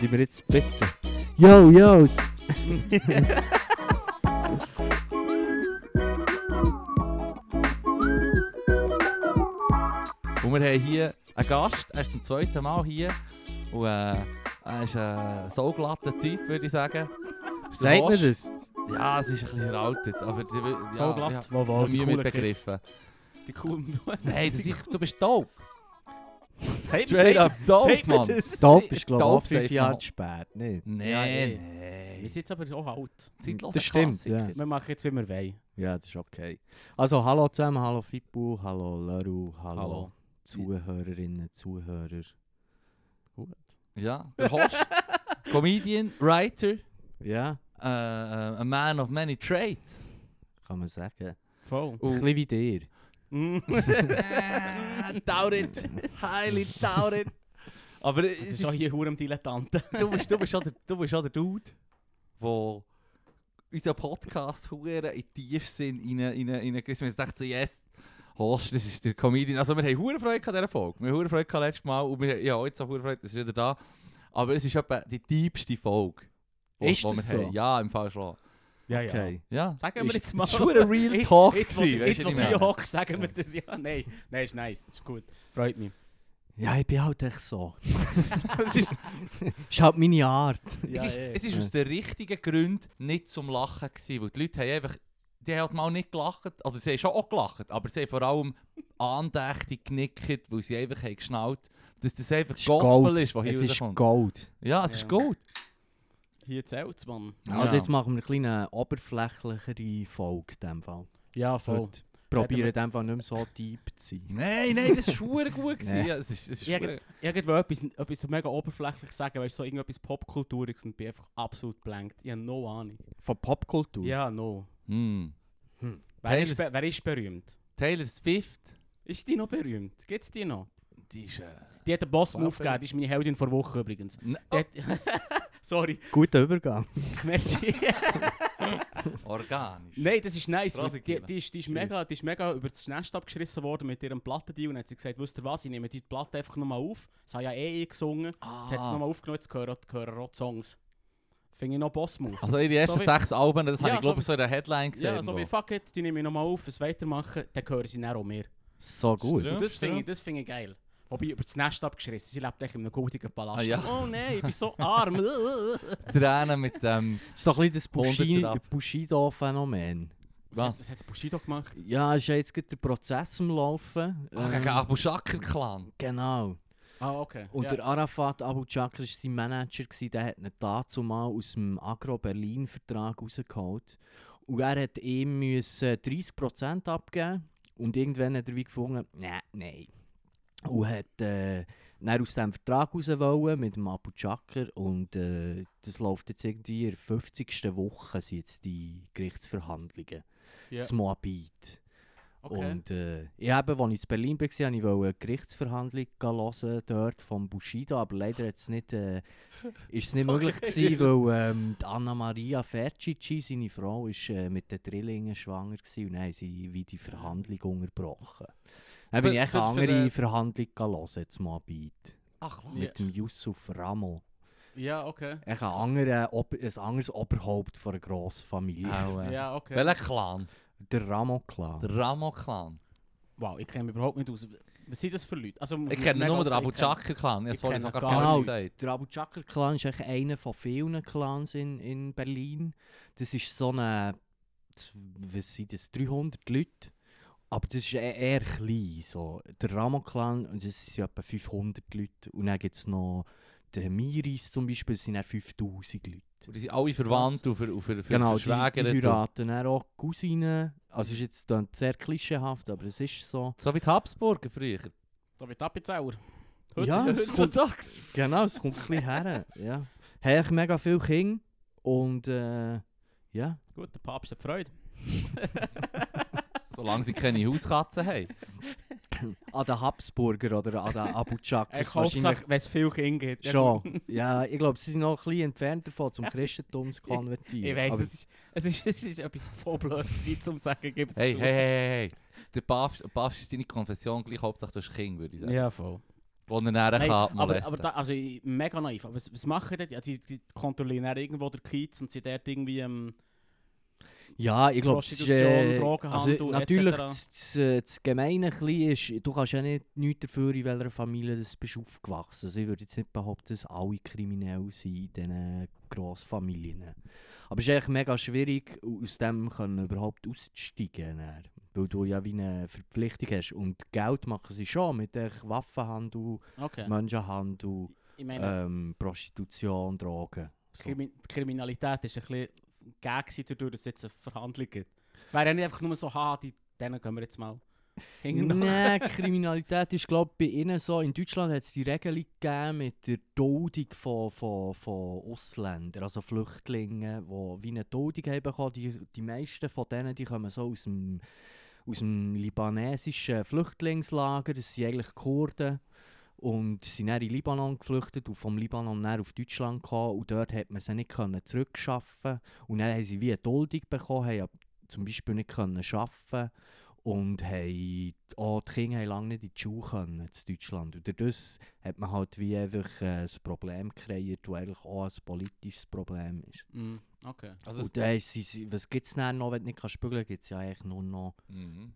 Die wir jetzt bitten. Yo, yo! Und wir haben hier einen Gast, er ist zum zweiten Mal hier. Und äh, er ist ein so glatter Typ, würde ich sagen. Ist der Sagt mir Horst. das? Ja, es ist ein bisschen veraltet, aber die, ja, So glatt, ja, wo- coolen mit Begriffen. Die coolen Nein, das ist, du bist dope. Straight up mir Mann. Dope ist, glaube ich, fünf Jahre zu spät. Eh. nee. Wir sind jetzt aber auch alt. Zeitloser Das stimmt, ja. Wir machen jetzt, wie wir wollen. Ja, das ist okay. Also, hallo zusammen, hallo Fippo, hallo Leru, hallo, Hallo. Zuhörerinnen, Zuhörer. Ja, der Horst. Comedian, Writer, Ja, äh, äh, a man of many traits. kann man sagen. Voll. Ein bisschen wie dir. Mm. Doubt it. Highly doubt it. Aber Das es ist auch ist, hier hure am Dilettanten. du, bist, du, bist auch der, du bist auch der Dude, der unseren Podcast hure in Tiefsinn rein, rein, reingerissen hat. Ich dachte yes, Horst, das ist der Comedian. Also wir haben hure Freude an dieser Folge. Wir haben hure Freude letztes Mal und wir, ja, jetzt auch hure Freude, dass er wieder da Aber es ist etwa die tiefste Folge, wo, Ist wo das wir so? haben. Ja, im Fall schon. Ja, Okay. Ja. Sagen wir Ist- jetzt mal. Es ist schon ein Real Jetzt- Talk Jetzt, jetzt, hockst, sagen wir das. Ja, nein. Nein, ist nice. Ist gut. Freut mich. Ja, ich bin halt echt so. Es ist, ist halt meine Art. Ja, es ist, es ist aus den richtigen Gründen nicht zum Lachen gewesen, weil die Leute haben einfach, die haben halt mal nicht gelacht, also sie haben schon auch gelacht, aber sie haben vor allem andächtig genickt, weil sie einfach haben geschnallt, dass das einfach Gospel Gold. ist, was hier Es ist rauskommt. Gold. Ja, es Ja. ist gut. Hier zählt es, Mann. Also Ja. jetzt machen wir eine kleine oberflächlichere Folge in dem Fall. Ja, voll. Heute. Probieren in dem Fall nicht mehr so deep zu sein. Nein, nein, das war verdammt gut. gewesen. Nee. Ja, es ist, es ist verdammt- Irgendwo etwas, etwas so mega oberflächlich sagen, weißt du, so irgendetwas Popkulturiges und bin einfach absolut blank. Ich habe no Ahnung. Von Popkultur? Ja, no. Hm. Hm. Wer ist, wer ist berühmt? Taylor Swift, Ist die noch berühmt? Gibt's die noch? die ist... Äh, Die hat den Boss-Move Wow, gegeben, die ist meine Heldin vor Woche übrigens. n- hat Sorry, Guter Übergang. merci. organisch. Nein, das ist nice. Die, die, ist, die, ist mega, die ist mega über das Nest abgeschissen worden mit ihrem Plattendeal und hat sie gesagt, wisst ihr was, ich nehme die Platte einfach nochmal auf. Das habe ja eh ich gesungen. Ah. Jetzt hat sie nochmal aufgenommen, jetzt gehören, gehören auch die Songs. Finde ich noch Boss-Move. Also ihre ersten So sechs Alben, das habe Ja, ich glaube so so in der Headline gesehen. Ja, so wie fuck it, die nehme ich nochmal auf, es weitermachen, dann hören sie dann auch mehr. So gut. Ja, und das finde ich, das finde ich geil. Wobei über das Nest abgeschissen, sie lebt echt in einem goldigen Palast. Ah, ja. Oh nein, ich bin so arm. Tränen mit dem... Das ist doch ein bisschen das. Bushido-Phänomen. was, Was? hat, was hat Bushido gemacht? Ja, ist ja jetzt gerade der Prozess am Laufen. Ah, Ähm, gegen Abu Shakr Clan. Genau. Ah, okay. Und ja. der Arafat Abu Chakr war sein Manager, gewesen, der hat ihn dazu mal aus dem Agro-Berlin-Vertrag rausgeholt. Und er hat ihm müssen 30% abgeben und irgendwann hat er wie gefunden, nein, nein. Und hat äh, dann aus diesem Vertrag raus wollen mit dem Abu Chakr und äh, das läuft jetzt irgendwie in der 50. Woche sind jetzt die Gerichtsverhandlungen. Ja. Das Moabit. Okay. Und äh, ich habe, als ich in Berlin war, wollte ich eine Gerichtsverhandlung hören dort vom Bushido, aber leider hat's nicht, äh, ist es nicht möglich gewesen, weil ähm, die Anna Maria Fercici, seine Frau, ist, äh, mit den Drillingen schwanger gewesen, und dann haben sie wie die Verhandlung unterbrochen. Dann bin ich echt eine andere Verhandlung hören, jetzt Moabit. Ach, klar. Mit dem Yusuf Ramo. ja, okay. Echt ein, ein anderes Oberhaupt von einer Grossfamilie. Auch, äh, Ja, okay. Welcher Clan? Der Ramo-Clan. Der Ramo-Clan. Wow, ich kenne mich überhaupt nicht aus. Was sind das für Leute? Also, Ich kenne nur den Abu Chakr Clan. Ich habe sogar gar gar Genau, nicht gesagt. der Abu Chakr Clan ist eigentlich einer von vielen Clans in, in Berlin. Das ist so eine, was sind das, 300 Leute. Aber das ist e- eher klein. So. Der Ramo Clan, das sind etwa 500 Leute. Und dann gibt es noch den Miris zum Beispiel, das sind dann 5000 Leute. Und Die sind alle verwandt und für, und für, für genau, die, die heiraten dann auch Cousinen. Also es ist jetzt dann sehr klischeehaft, aber es ist so. So wie die Habsburger früher. So wie Tappizauer. Ja, es kommt- Heutzutage. Genau, es kommt ein bisschen her. Ja. Haben echt mega viele Kinder. Und äh, ja. Gut, der Papst hat Freude. Solange sie keine Hauskatzen haben. an den Habsburger oder an den Abu Chakr. Ich Hauptsache, wenn es viel Kinder gibt. Ja, Schon. Ja, ich glaube, sie sind noch ein bisschen entfernt davon, zum Christentum zu konvertieren. Ich weiss, es ist, es, ist, es ist etwas voll Zeit zum sagen, gibt es Hey, zu. hey, hey, hey, hey. Der Papst, ist deine Konfession gleich, Hauptsache du hast ein Kind, würde ich sagen. Ja, voll. wo er näher Hey, kann aber, aber da, also mega naiv. Aber Was, was machen die? Also, die, kontrollieren dann irgendwo den Kiez und sind dort irgendwie ähm, Ja, ich glaube, Prostitution, Drogenhandel, also natürlich das, das, äh, das Gemeine ist, du kannst ja nicht nichts dafür, in welcher Familie du bist aufgewachsen. Also ich würde jetzt nicht behaupten, dass alle kriminell sind in diesen Grossfamilien. Aber es ist eigentlich mega schwierig, aus dem können überhaupt auszusteigen. dann. Weil du ja wie eine Verpflichtung hast. Und Geld machen sie schon mit Waffenhandel, Okay. Menschenhandel, meine, ähm, Prostitution, Drogen. So. Die Kriminalität ist ein bisschen gegen dadurch, dass es jetzt eine Verhandlung gibt. Wäre ja nicht einfach nur so, ha, die, denen gehen wir jetzt mal. Nein, Kriminalität ist glaube ich bei ihnen so. In Deutschland hat es die Regelung gegeben mit der Duldung von, von, von Ausländern, also Flüchtlingen, die wie eine Duldung haben bekommen. Die, die meisten von denen die kommen so aus dem, aus dem libanesischen Flüchtlingslager, das sind eigentlich Kurden. Und sie sind dann in Libanon geflüchtet und vom Libanon dann auf Deutschland gekommen. Und dort hat man sie nicht können zurückschaffen Und dann haben sie wie eine Duldung bekommen, haben zum Beispiel nicht können arbeiten und haben auch die Kinder haben lange nicht in die Schule können, in Deutschland. Und dadurch hat man halt wie einfach äh, ein Problem kreiert, das eigentlich auch ein politisches Problem ist. Mm, okay. also und dann ist was gibt es dann noch, wenn du nicht kannst bügeln gibt es ja eigentlich nur noch... Mhm.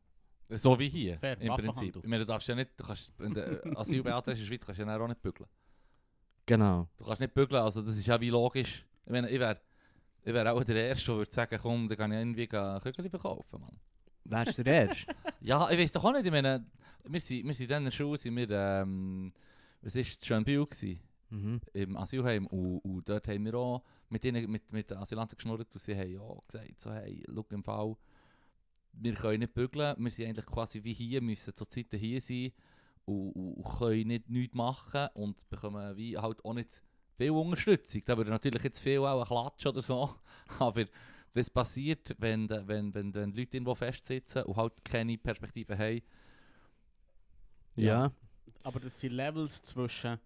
So wie hier, Fair, im. Prinzip. Ich meine, du darfst ja nicht, du kannst, wenn du Asyl beantragst in der Schweiz, kannst du ja auch nicht bügeln. Genau. Du kannst nicht bügeln, also das ist ja wie logisch. Ich meine, ich wäre ich wär auch der Erste, der würde sagen, komm, dann kann ich irgendwie Kügel verkaufen, Mann. Wärst du der Erste? Ja, ich weiß doch auch nicht, ich meine, wir sind, wir sind dann in der Schule, sind wir, ähm, was war es, Schönbühl gewesen, mhm. im Asylheim und, und dort haben wir auch mit, ihnen, mit, mit den Asylanten geschnurrt und sie haben auch gesagt, so, hey, schau im Fall, wir können nicht bügeln, wir sind eigentlich quasi wie hier, müssen zur Zeit hier sein und, und, und können nicht nichts machen und bekommen wie halt auch nicht viel Unterstützung. Da würde natürlich jetzt viel auch ein Klatsch oder so, aber was passiert, wenn, wenn, wenn, wenn die Leute irgendwo festsitzen und halt keine Perspektive haben, Ja. Aber das sind Levels zwischen,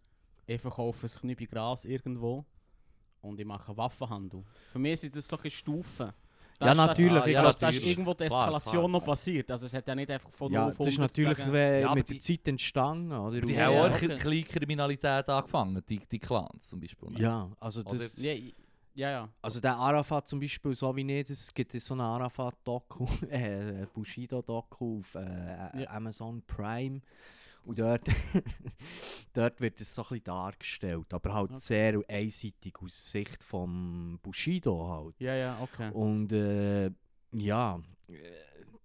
ich verkaufe ein Knüppi Gras irgendwo und ich mache Waffenhandel. Für mich sind das so ein Stufen. Ja, das- natürlich, Ah, ich ja, Da glaub, ist, irgendwo die Eskalation klar, noch klar. passiert. Also es hat ja nicht einfach von 0 Ja, auf das ist 100 natürlich Ja, mit die- der Zeit entstanden, oder? die haben ja, auch okay. eine kleine Kriminalität angefangen, die, die Clans zum Beispiel. ne? Ja, also das... Ja, ja, ja. ja. Also der Arafat zum Beispiel, so wie nicht, es gibt so eine Arafat-Doku, äh, Bushido-Doku auf äh, Ja. Amazon Prime. Und dort, dort wird es so ein bisschen dargestellt, aber halt Okay. sehr einseitig aus Sicht von Bushido halt. Ja, ja, okay. Und äh, ja, äh,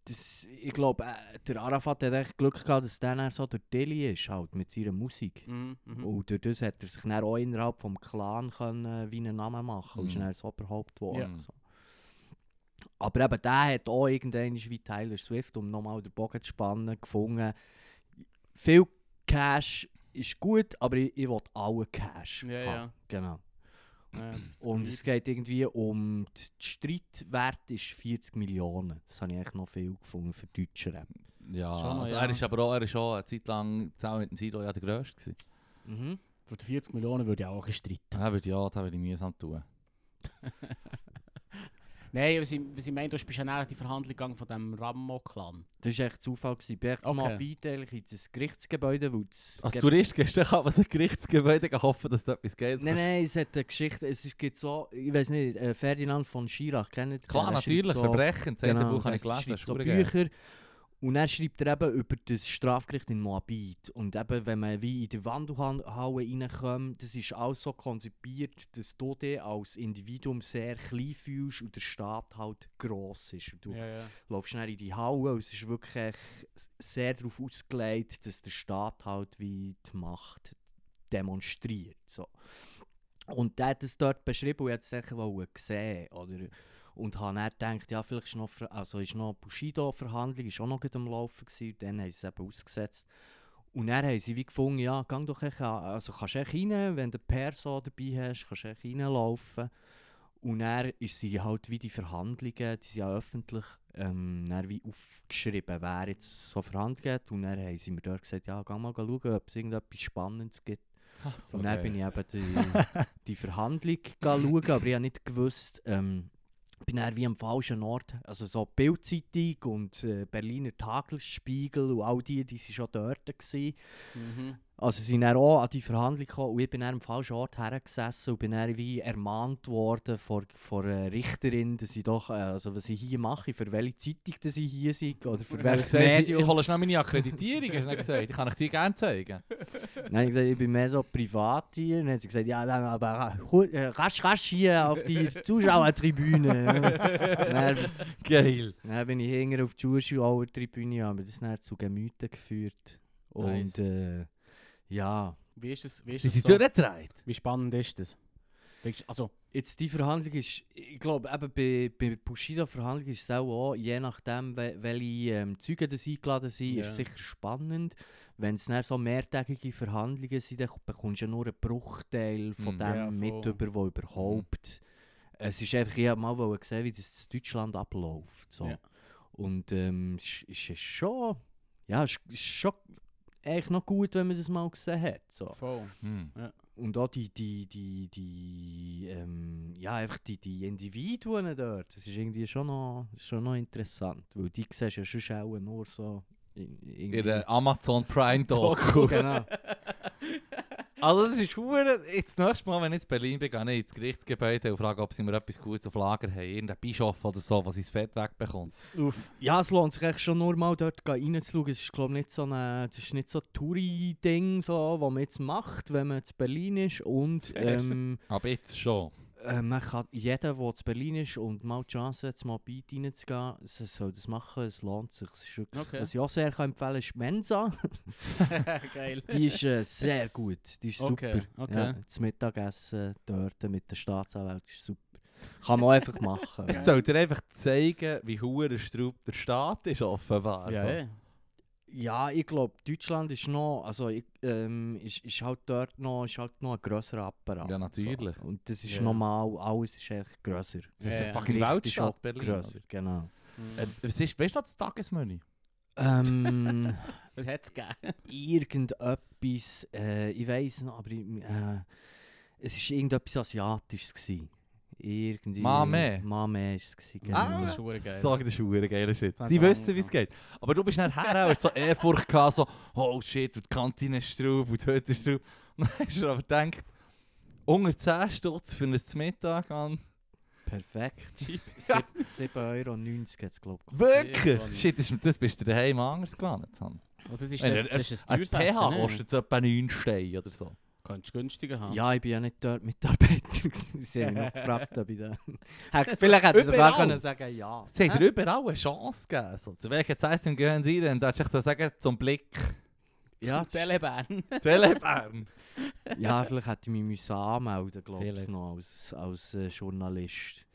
das, ich glaube, äh, der Arafat hat echt Glück gehabt, dass der so der Deli ist halt mit seiner Musik. Mhm, mhm. Und durch das hat er sich dann auch innerhalb vom Clan können, wie einen Namen machen und ist Mhm. dann das Oberhaupt geworden. Ja. So. Aber eben der hat auch irgendwann wie Tyler Swift, um nochmal den Bogen zu spannen, gefunden, viel Cash ist gut, aber ich, ich will alle Cash Ja, haben. ja. Genau. Ja, das Und es geht irgendwie um, die Streitwert ist 40 Millionen. Das habe ich eigentlich noch viel gefunden für deutsche Rap. Ja, Schon also ja. er ist aber auch, er ist auch eine Zeit lang zusammen mit dem Sido ja der Grösste gewesen. Mhm. Für die 40 Millionen würde ich auch ein streiten. Da würde ich, ja, da würde ich mühsam tun. Nein, was ich, was ich meine, du bist ja näher die Verhandlung gegangen von dem Rammo-Clan. Das war echt Zufall. gewesen. Ich bin echt Okay. mal beiteiligt in das Gerichtsgebäude, das Als Ge- Tourist gehst du auf ein Gerichtsgebäude hoffen, dass da etwas geht. Nein, nein, es hat eine Geschichte, es gibt so, ich weiß nicht, äh, Ferdinand von Schirach, kennt ihr? Klar, natürlich, so- Verbrechen, das genau, Buch habe ich gelesen, so. Bücher und dann schreibt er eben über das Strafgericht in Moabit und eben, wenn man wie in die Wandelhalle reinkommt, das ist alles so konzipiert, dass du dich als Individuum sehr klein fühlst und der Staat halt gross ist. Und du Ja, ja. läufst schnell in die Halle und es ist wirklich sehr darauf ausgelegt, dass der Staat halt wie die Macht demonstriert. So. Und der hat es dort beschrieben und hat es sicher wollen sehen oder und habe dann gedacht, ja, vielleicht ist noch, also ist noch Bushido-Verhandlung, ist auch noch am Laufen gewesen, und dann haben sie es eben ausgesetzt. Und dann haben sie wie gefunden, ja, geh doch echt also kannst du echt rein, wenn du Perso dabei hast, kannst du echt reinlaufen. Und dann ist sie halt wie die Verhandlungen, die sind ja öffentlich, ähm, dann wie aufgeschrieben, wer jetzt so Verhandlungen hat. Und dann haben sie mir dort gesagt, ja, geh mal schauen, ob es irgendetwas Spannendes gibt. Ach, so und dann geil. bin ich eben die, die Verhandlung schauen, aber ich habe nicht gewusst, ähm, bin dann wie am falschen Ort. Also so Bildzeitung und äh, Berliner Tagesspiegel und all die, die waren schon dort. Gewesen. Mhm. Also sie sind dann auch an die Verhandlung gekommen und ich bin dann am falschen Ort hergesessen und bin dann wie ermahnt worden von, von einer Richterin, dass ich doch, äh, also was ich hier mache, für welche Zeitung dass ich hier sei oder für Ich, welches ich, Medium. ich hole schnell meine Akkreditierung, hast du nicht gesagt. Die kann ich dir gerne zeigen. Habe ich gesagt, ich bin mehr so privat hier. Und dann hat sie gesagt, ja, dann aber hu- äh, rasch, rasch hier auf die Zuschauertribüne. dann, Geil. dann bin ich hinten auf die Zuschauertribüne, haben wir das dann zu Gemüten geführt. Und äh, ja, Wie ist es, wie ist Sie sind so? durchgedreht. Wie spannend ist das? Also, jetzt die Verhandlung ist, ich glaube, eben bei, bei Bushido-Verhandlung ist es auch, auch, je nachdem, we, welche ähm, Zeugen das eingeladen sind, ist es sicher spannend. Wenn es dann so mehrtägige Verhandlungen sind, dann bekommst du ja nur einen Bruchteil von Mhm. dem Ja, mit, über, wo überhaupt. Es ist einfach, ich wollte mal wollen sehen, wie das in Deutschland abläuft. So. Ja. Und ähm, es ist, ist schon, ja, es ist, ist schon eigentlich noch gut, wenn man das mal gesehen hat. So. voll. Hm. Und auch die, die, die, die, ähm, ja, einfach die, die Individuen dort, das ist irgendwie schon noch, ist schon noch interessant, weil die siehst du ja schon auch nur so in, irgendwie- Ihre Amazon Prime Doku. genau. Also das ist hure. Jetzt das nächste Mal, wenn ich in Berlin bin, gehe ich ins Gerichtsgebäude und frage, ob sie mir etwas Gutes auf Lager haben. Irgendein Bischof oder so, was ins Fett wegbekommt. Uff. Ja, es lohnt sich echt schon nur mal dort reinzuschauen. Es ist glaube nicht so ein, es ist nicht so ein Touri-Ding, so, was man jetzt macht, wenn man in Berlin ist und ähm, Aber jetzt schon. Äh, man kann, jeder, der in Berlin ist und mal die Chance hat, mal bei reinzugehen, soll das machen, es lohnt sich. Es ist wirklich, Okay. Was ich auch sehr kann empfehlen kann, ist die Mensa. Geil. Die ist äh, sehr gut, die ist Okay, super. okay. Ja, das Mittagessen dort mit der Staatsanwalt ist super. Kann man einfach machen. Es soll dir einfach zeigen, wie hure Straub der Staat ist, offenbar. Ja, so. eh. Ja, ich glaube, Deutschland ist noch, also ich, ähm, ist, ist halt dort noch, ist halt noch ein grösserer Apparat. Ja, natürlich. So. Und das ist Ja. normal, alles ist echt grösser. Das ist Ja, fucking Weltstadt, auch Berlin. grösser, genau. Mhm. Äh, was ist, weißt du noch das Tagesmenü? Ähm, Was hat es gegeben? irgendetwas, äh, ich weiß noch, aber ich, äh, es war irgendetwas Asiatisches. Gewesen. Irgendwie. Mame? Mame war es. Gewesen, genau. Ah, das ist hure geil. Sag, das ist hure geiler Shit. Die wissen, wie es geht. Aber du bist nachher auch so Ehrfurcht gehabt, so, oh shit, und die Kantine ist Straub und heute ist Straub. Und dann hast du aber gedacht, unter 10 Stutz für ein Mittag an. Perfekt. Ja. 7,90 Euro hat es, glaube ich. Wirklich? Shit, das, das bist du daheim anders gelandet. Han. Oh, das ist, Wenn das, das ist ein Ein teures PH Essen, ne? kostet so etwa 9 Steine oder so. Könntest du günstiger haben. Ja, ich bin ja nicht dort Mitarbeiter. gewesen. Sie haben mich noch gefragt, ob ich da... Hätte- Vielleicht hätte ich sogar können sagen ja. Sie haben dir überall eine Chance gegeben. So, zu welcher Zeitung gehen Sie denn? Da hast du so sagen, zum Blick. Ja, Zum Telebahn. Telebahn. ja, vielleicht hätte ich mich müssen anmelden glaube ich, noch als, als äh, Journalist.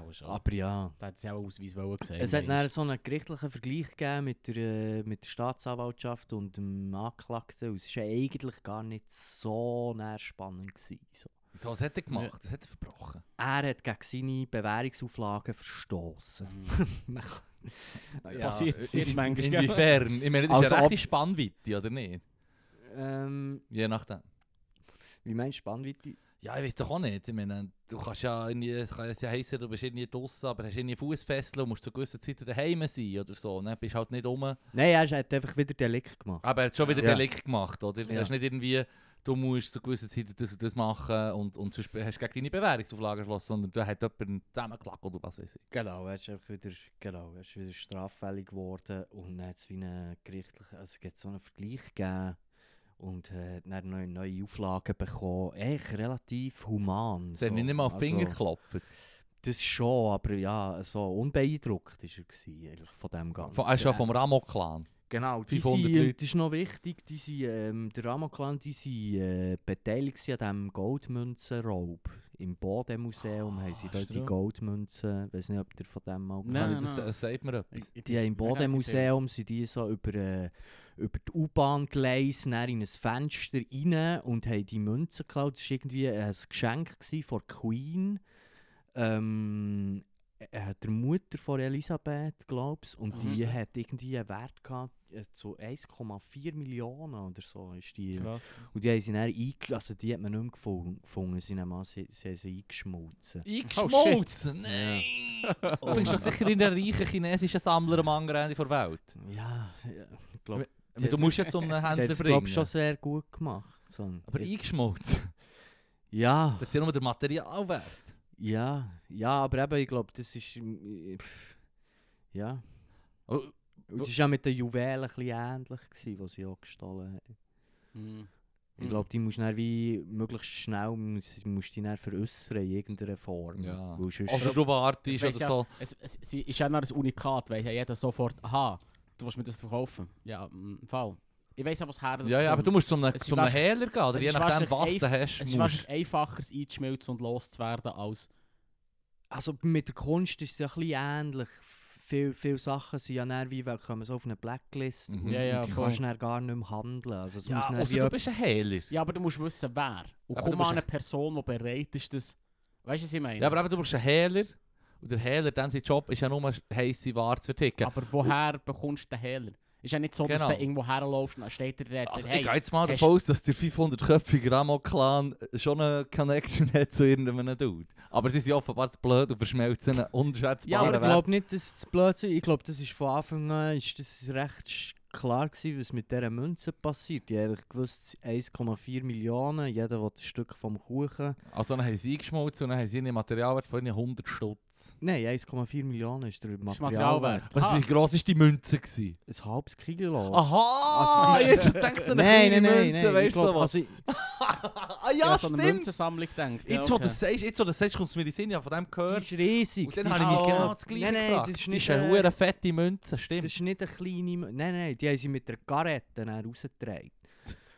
Auch schon. Aber ja... Da hat es ja auch Ausweis wollen gesehen. Es hat dann so einen gerichtlichen Vergleich gegeben mit der, äh, mit der Staatsanwaltschaft und dem Angeklagten. Und es war eigentlich gar nicht so näher spannend. Gewesen, so. So, was hat er gemacht? Was hat er verbrochen? Er hat gegen seine Bewährungsauflagen verstoßen. Mhm. ja, Passiert in- manchmal? Inwiefern? Ich meine, das ist Also eine ob- Spannweite, oder nicht? ähm, Je nachdem. wie meinst du Spannweite? Ja, ich weiß doch auch nicht. Ich meine, du kannst ja irgendwie, es kann ja heissen, du bist irgendwie draussen, aber hast irgendwie Fußfesseln und musst zu gewissen Zeiten daheim sein oder so. Ne? Bist halt nicht rum. Nein, er hat einfach wieder Delikt gemacht. Aber er hat schon wieder Ja. Delikt gemacht, oder? Ja. Er ist nicht irgendwie, du musst zu gewissen Zeiten das und das machen und, und sonst hast du gegen deine Bewährungsauflagen geschlossen, sondern du hast jemanden zusammengeklagt oder was weiß ich. Genau, er ist einfach wieder, genau, er ist wieder straffällig geworden und dann hat es wie einen gerichtlichen, also es gibt so einen Vergleich gegeben und äh, dann neue, neue Auflagen bekommen. Echt relativ human. Sie haben ihn nicht mal auf die Finger geklopft. Das schon, aber ja, so unbeeindruckt war er gewesen, eigentlich von dem Ganzen. Von, ist ja vom Ramo-Clan. Genau, die 500 sind, Leute. das ist noch wichtig, die sind, ähm, der Ramoklan, die sind äh, beteiligt an diesem Goldmünzenraub. Im Bodemuseum haben sie dort die. Goldmünzen, ich weiß nicht, ob ihr von dem mal gehört das, nein. das sagt mir etwas. Die haben im Bodemuseum sind die so über, äh, über die U-Bahn-Gleise in ein Fenster rein und haben die Münzen geklaut. Das war irgendwie ein Geschenk von Queen. Ähm, äh, der Mutter von Elisabeth, glaube ich. Und die Mhm. hat irgendwie einen Wert gehabt, zu 1,4 Millionen oder so. Ist die. Krass. Und die haben sie dann also die hat man nicht mehr gefunden. gefunden. Sie, an, sie, sie haben sie eingeschmolzen. Eingeschmolzen? Nein! Du findest doch sicher in der reichen chinesischen Sammler am anderen Ende der Welt. Ja, ja, ich glaube, Aber du musst ja zum Der Händler es, bringen. glaube schon sehr gut gemacht. So. Aber eingeschmolzen. ja, Das ist ja nur der Materialwert. ja, ja, aber eben, ich glaube, das ist... äh, pff, Ja. Oh, Und das war ja mit den Juwelen ein ähnlich, gewesen, die sie auch gestohlen haben. Mhm. Ich glaube, die musst du wie möglichst schnell musst, musst die dann veräussern in irgendeiner Form. Ja. Also du wartest Es oder ja- so. Es, es, es ist ja noch ein Unikat, weil ja jeder sofort, aha, du willst mir das verkaufen. Ja, im Fall. Ich weiss ja, was her Ja, ja, aber du musst zum, Es ist zum gehen, oder es je nachdem, was du hast. Es ist wahrscheinlich einfacher, es einzuschmelzen und loszuwerden, als... Also mit der Kunst ist es ja ein bisschen ähnlich. Viele, viele Sachen sind ja dann wie, weil kommen so auf eine Blacklist Mhm. und, Ja, ja, und die voll. kannst du dann gar nicht mehr handeln. Also es Ja, muss wie du bist ein Hähler. Ja, aber du musst wissen, wer. Und Aber komm du mal musst an eine Person, die bereit ist, das... Weißt du, was ich meine? Ja, aber eben, du brauchst einen Hähler. Und der Hähler, dann sein Job ist ja nur heisse Ware zu verticken. Aber woher bekommst du den Hehler? Ist ja nicht so, dass Genau. du irgendwo herlaufst und dann steht er da und Also sagt, ich hey, gehe jetzt mal davon aus, dass der 500-köpfige Ramo-Clan schon eine Connection hat zu irgendeinem Dude. Aber sie sind offenbar zu blöd und verschmelzen einen unschätzbaren Ja, aber ich glaube nicht, dass es blöd ist. Ich glaube, das ist von Anfang an ist das recht klar gewesen, was mit dieser Münze passiert. Die haben gewusst, 1,4 Millionen, jeder will ein Stück vom Kuchen. Also dann haben sie eingeschmolzen und dann haben sie einen Materialwert von ihnen 100 Stutz. Nein, 1,4 Millionen ist der Materialwert. Materialwert. Was, Ah, wie gross war die Münze? Gewesen? Ein halbes Kilo. Aha! Also, jetzt denkt so eine nein, nein, nein, Münze, nein. Ich weißt du glaub, was? also, ah ich ja, habe so eine stimmt! Münzensammlung gedacht. Jetzt, wo das sagst, jetzt, wo du das sagst, kommt es mir in den Sinn, ich habe von dem die gehört. ist riesig. Und dann die habe ich genau das gleiche Nein, nein, das ist Die nicht, ist eine äh, fette Münze, stimmt. Das ist nicht eine kleine... Mü- Nein, nein, die haben sie mit der Garette rausgetragen.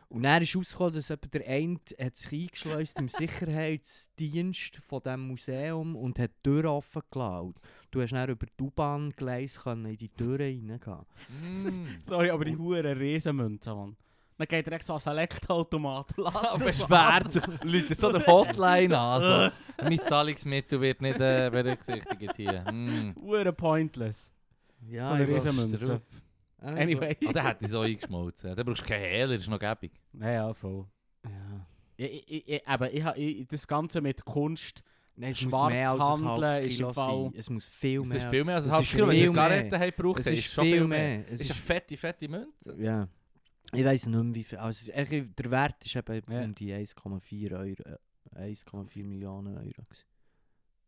Und dann ist rausgekommen, dass eben der eine hat sich eingeschleust im Sicherheitsdienst von diesem Museum und hat die Tür offen gelassen. Du hast dann über die U-Bahn-Gleis in die Türen reingehen. Mm. Sorry, aber die hure Riesenmünze, Mann. Dann geht er extra an Select-Automat. Und beschwert sich, läutet so der Hotline an. So. mein Zahlungsmittel wird nicht äh, berücksichtigt hier. Mm. Pointless. Ja, so eine Riesenmünze. Ich Anyway. Ah, der hat die so eingeschmolzen. Der brauchst du keinen Hehler, ist noch gäbig. Ja, ja, voll. Ja. Ich, ich, ich, aber ich, ha- ich, das Ganze mit Kunst, Nein, es Schwarz muss mehr als handeln ist im Fall- sein. Es muss viel Es mehr. ist viel mehr als ein Es halbes ist Kilo. Wenn mehr. Zigaretten haben gebraucht es ist schon viel mehr. Es Es ist ist eine fette, fette Münze. Ja. Ich weiß nicht mehr wie viel. Also, der Wert ist eben Ja. um die 1,4 Euro. äh, 1,4 Millionen Euro. gewesen.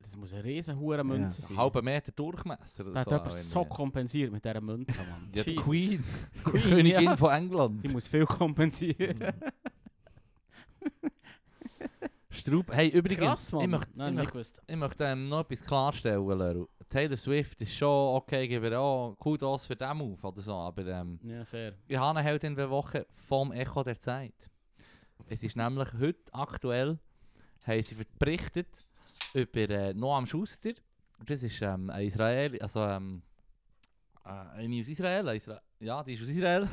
Das muss eine riesen hure Münze Ein sein. halber Meter Durchmesser oder Da hat jemand so kompensiert mit dieser Münze, Mann. Ja, die. Queen. Queen, Königin ja. von England. Die muss viel kompensieren. Straub. Hey, übrigens, Krass, Mann. ich möchte, Nein, ich möchte, ich möchte ähm, noch etwas klarstellen, Leru. Taylor Swift ist schon okay, ich gebe auch Kudos für den Move oder so, aber ähm, Ja, fair. ich habe eine Heldin der Woche vom Echo der Zeit. Es ist nämlich heute aktuell, haben sie berichtet über äh, Noam Schuster. Das ist ähm, ein Israel, also ähm, äh, eine aus Israel, Isra ja, die ist aus Israel.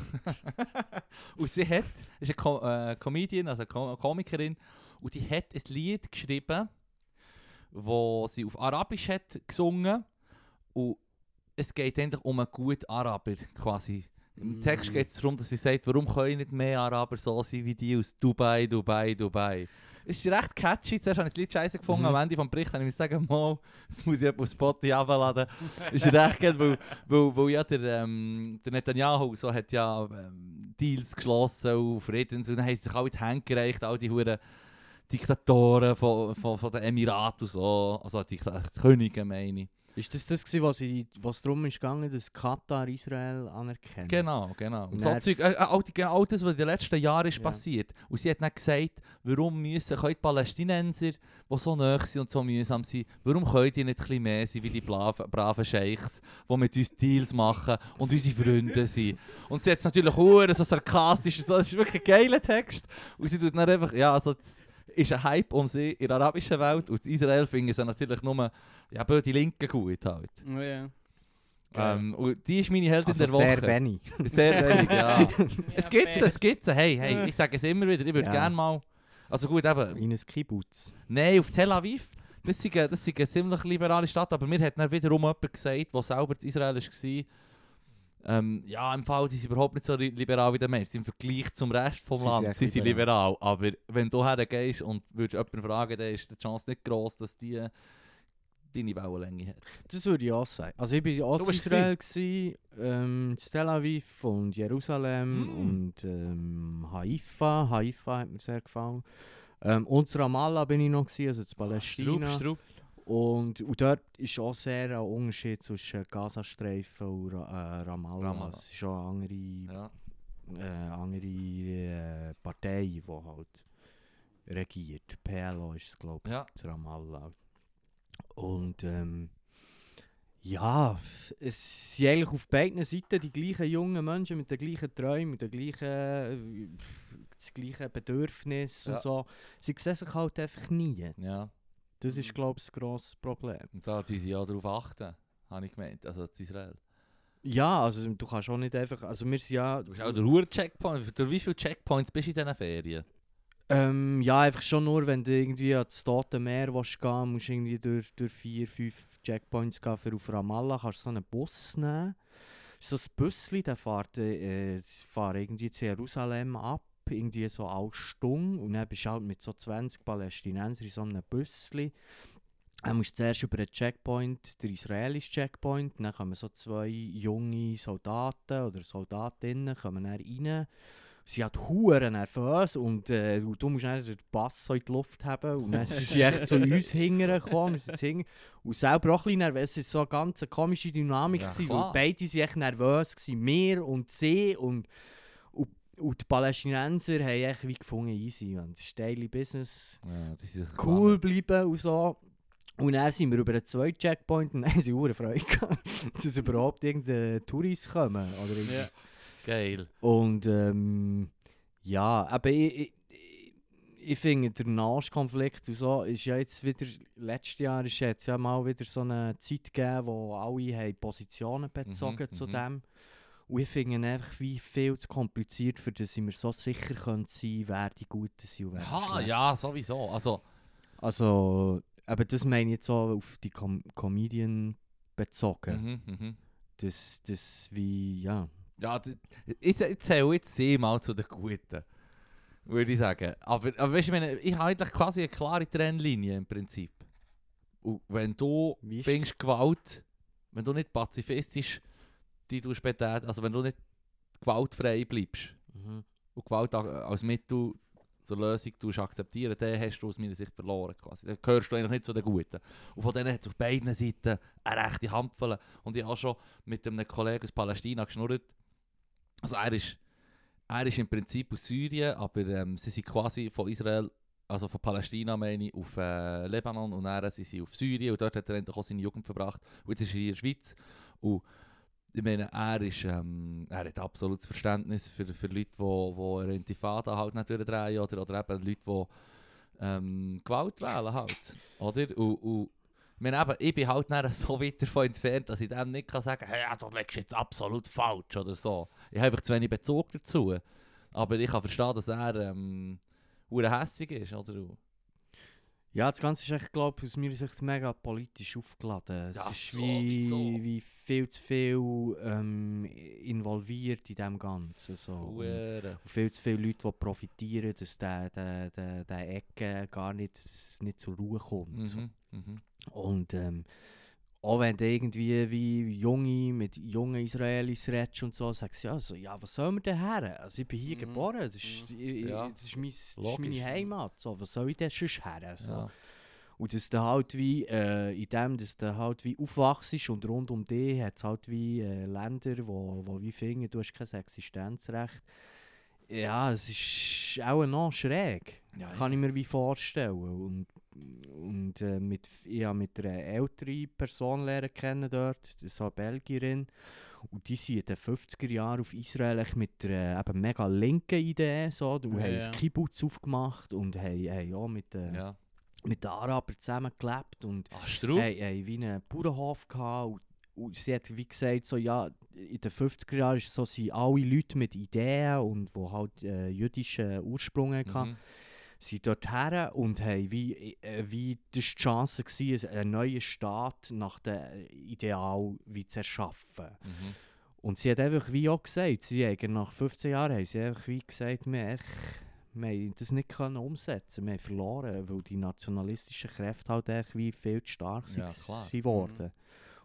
und sie hat, ist eine Co äh, Comedian, also eine Co Komikerin, und die hat ein Lied geschrieben, wo sie auf Arabisch hat gesungen und es geht eigentlich um einen guten Araber quasi. Im Mm. Text geht es darum, dass sie sagt, warum können nicht mehr Araber so sein wie die aus Dubai, Dubai, Dubai. Es ist recht catchy, zuerst habe ich das Lied scheiße gefunden, Mhm. am Ende des Berichts habe ich mir sagen, mal, das muss ich auf Spotify abladen. ist recht geil, weil, weil, weil ja der, ähm, der Netanyahu so hat ja ähm, Deals geschlossen und Friedens und dann haben sie sich alle die Hände gereicht, all die Huren Diktatoren von, von, von den Emiraten und so, also die, die Könige meine ich. Ist das das, gewesen, was, ich, was darum ist gegangen, dass Katar Israel anerkennt? Genau, genau. Und so. Zeug, äh, äh, all, die, genau all das, was in den letzten Jahren ist Ja. passiert. Und sie hat dann gesagt, warum müssen können die Palästinenser, die so nahe sind und so mühsam sind, warum können die nicht ein mehr sein wie die braven, braven Scheichs, die mit uns Deals machen und unsere Freunde sind. Und sie hat es natürlich auch so sarkastisch, so, das ist wirklich ein geiler Text. Und sie tut dann einfach, ja, also ist ein Hype um sie in der arabischen Welt und in Israel finden sie natürlich nur, ja, die Linken gut halt. Ja, ja. Ähm, und die ist meine Heldin Also der Woche. sehr wenig. Sehr wenig, ja. es Ja, gibt es, fair. es gibt es. Hey, hey, ich sage es immer wieder, ich würde Ja. gerne mal... Also gut, eben, In ein Kibbutz. nein, auf Tel Aviv, das ist, eine, das ist eine ziemlich liberale Stadt, aber mir hat dann wiederum jemand gesagt, der selber in Israel war, ähm, ja, im Fall sie sind überhaupt nicht so li- liberal wie der Mensch. Im Vergleich zum Rest vom Sie sind Land echt sind sie liberal. liberal. Aber wenn du hergehst und würdest jemanden fragen, dann ist die Chance nicht groß, dass die deine Wellenlänge hat. Das würde ich auch sagen. Also ich war auch in Israel, gewesen, ähm, Tel Aviv und Jerusalem Mm. und ähm, Haifa. Haifa hat mir sehr gefallen. Ähm, und Ramallah bin ich noch, gewesen, also in Palästina. Strupp, Strupp. Und, und dort ist auch sehr ein Unterschied zwischen Gazastreifen und Ra äh, Ramallah. Ramallah. Es ist schon eine andere, Ja. äh, andere äh, Partei, die halt regiert. PLO ist es, glaube ich, Ja. in Ramallah. Und ähm, ja, es sind eigentlich auf beiden Seiten die gleichen jungen Menschen mit den gleichen Träumen, mit den gleichen, äh, das gleiche Bedürfnis Ja. und so. Sie sehen sich halt einfach nie. ja. Das ist, glaube ich, ein grosses Problem. Und da tun sie ja darauf achten, habe ich gemeint. Also in Israel. Ja, also du kannst auch nicht einfach, also wir sind ja, Du bist auch der Ruhr-Checkpoint. Durch wie viele Checkpoints bist du in diesen Ferien? ähm, ja einfach schon nur, wenn du irgendwie ans Tote Meer willst gehen, musst du irgendwie durch, durch vier, fünf Checkpoints gehen für auf Ramallah, kannst du so einen Bus nehmen. So ein Büsschen, der fährt, äh, das fährt irgendwie zu Jerusalem ab, irgendwie so alle Stunden und dann bist du halt mit so 20 Palästinensern in so einem Büsschen. Dann musst du zuerst über den Checkpoint, den israelischen Checkpoint, dann kommen so zwei junge Soldaten oder Soldatinnen kommen dann rein. Sie hat hure nervös und, äh, du musst dann den Pass so in die Luft haben und dann sind sie echt zu uns hingekommen und selber auch ein bisschen nervös. Es war so eine ganz komische Dynamik, Ja, gewesen, weil beide sind echt nervös gewesen, wir und sie und, und, die Palästinenser haben echt wie gefunden, easy, man. das ist Daily Business Ja, sind sich cool bleiben und so. Und dann sind wir über den zweiten Checkpoint und dann haben sie hure Freude gehabt, dass überhaupt irgendein Tourist kommen. Oder irgendwie. Ja. Geil. Und ähm, ja, aber ich, ich, ich, finde, der Nahostkonflikt und so ist ja jetzt wieder, letztes Jahr ist jetzt ja mal wieder so eine Zeit gegeben, wo alle haben Positionen bezogen Mhm, zu mhm. Und ich finde ihn einfach wie viel zu kompliziert, für das wir so sicher können sein, wer die Guten sind und wer die Ja, sowieso. Also, Also, aber das meine ich jetzt so auf die Com Comedian bezogen. mhm, mhm. Das, das wie, ja. Ja, ich, ich zähle jetzt sie mal zu den Guten. Würde ich sagen. Aber, aber weißt du, ich, meine, ich habe eigentlich quasi eine klare Trennlinie im Prinzip. Und wenn du findest Gewalt, wenn du nicht pazifistisch die du später, also wenn du nicht gewaltfrei bleibst Mhm. und Gewalt als Mittel zur Lösung tust akzeptieren, dann hast du aus meiner Sicht verloren quasi. Dann gehörst du eigentlich nicht zu den Guten. Und von denen hat es auf beiden Seiten eine rechte Handvoll. Und ich habe schon mit einem Kollegen aus Palästina geschnurrt. Also er ist, er ist im Prinzip aus Syrien, aber ähm, sie sind quasi von Israel, also von Palästina meine ich, auf äh, Lebanon und dann sind sie auf Syrien und dort hat er endlich auch seine Jugend verbracht. Und jetzt ist er hier in der Schweiz. Und ich meine, er, ist, ähm, er hat absolutes Verständnis für, für Leute, die wo eine Intifada halt nicht durchdrehen oder, oder eben Leute, die ähm, Gewalt wählen halt. Oder? Und, und ich meine, eben, ich bin halt so weit davon entfernt, dass ich dem nicht kann sagen kann, hey, du legst jetzt absolut falsch oder so. Ich habe einfach zu wenig Bezug dazu. Aber ich kann verstehen, dass er ähm, hässig ist. Oder? Ja, das Ganze ist echt, glaube aus meiner Sicht mega politisch aufgeladen. Es Ja, ist wie, wie viel zu viel ähm, involviert in dem Ganzen. So. Und, viel zu viele Leute, die profitieren, dass der, der, der, der Ecke gar nicht, nicht zur Ruhe kommt. So. Mhm, mhm. Und ähm, auch wenn du irgendwie wie Junge mit jungen Israelis redest und so, sagst du ja, also, ja, was soll man denn her? Also ich bin hier Mhm. geboren, das ist, ich, ich- Ja. das ist, mein, das ist meine Heimat, so, was soll ich denn sonst her? So. Ja. Und dass du halt wie, äh, in dem, dass du halt wie aufwachst und rund um dich hat es halt wie äh, Länder, wo, wo wie finden, du hast kein Existenzrecht. Ja, es ist auch noch schräg, Ja, kann ich mir wie vorstellen. Und, und äh, mit, ich habe mit einer älteren Person lernen kennen dort, das ist eine Belgierin. Und die sind in den 50er Jahren auf Israel mit einer eben mega linken Idee so, und Ja, haben ja. ein Kibbutz aufgemacht und haben, haben auch mit, äh, ja. mit den Arabern zusammengelebt und Ach, haben, haben wie einen Bauernhof gehabt. Und, und sie hat wie gesagt, so, ja, in den 50er Jahren so, sind alle Leute mit Ideen und die halt äh, jüdischen Ursprung hatten, Mhm. Sind dort her und haben wie, äh, wie das die Chance gewesen, einen neuen Staat nach dem Ideal wie zu erschaffen. Mhm. Und sie hat einfach wie auch gesagt, sie haben nach 15 Jahren haben sie einfach wie gesagt, wir, wir haben das nicht können umsetzen, wir haben verloren, weil die nationalistischen Kräfte halt echt wie viel zu stark Ja, sind worden.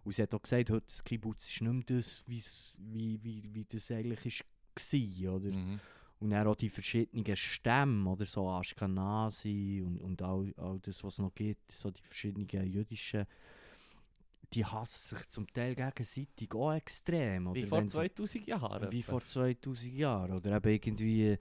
Und sie hat auch gesagt, heute das Kibbutz ist nicht mehr das, wie, wie, wie das eigentlich war. Oder? Mhm. Und dann auch die verschiedenen Stämme, oder so Ashkenazi und, und all, all das, was es noch gibt, so die verschiedenen jüdischen, die hassen sich zum Teil gegenseitig auch extrem. Oder Wie vor wenn sie- 2000 Jahren. wie etwa. vor 2000 Jahren. Oder eben irgendwie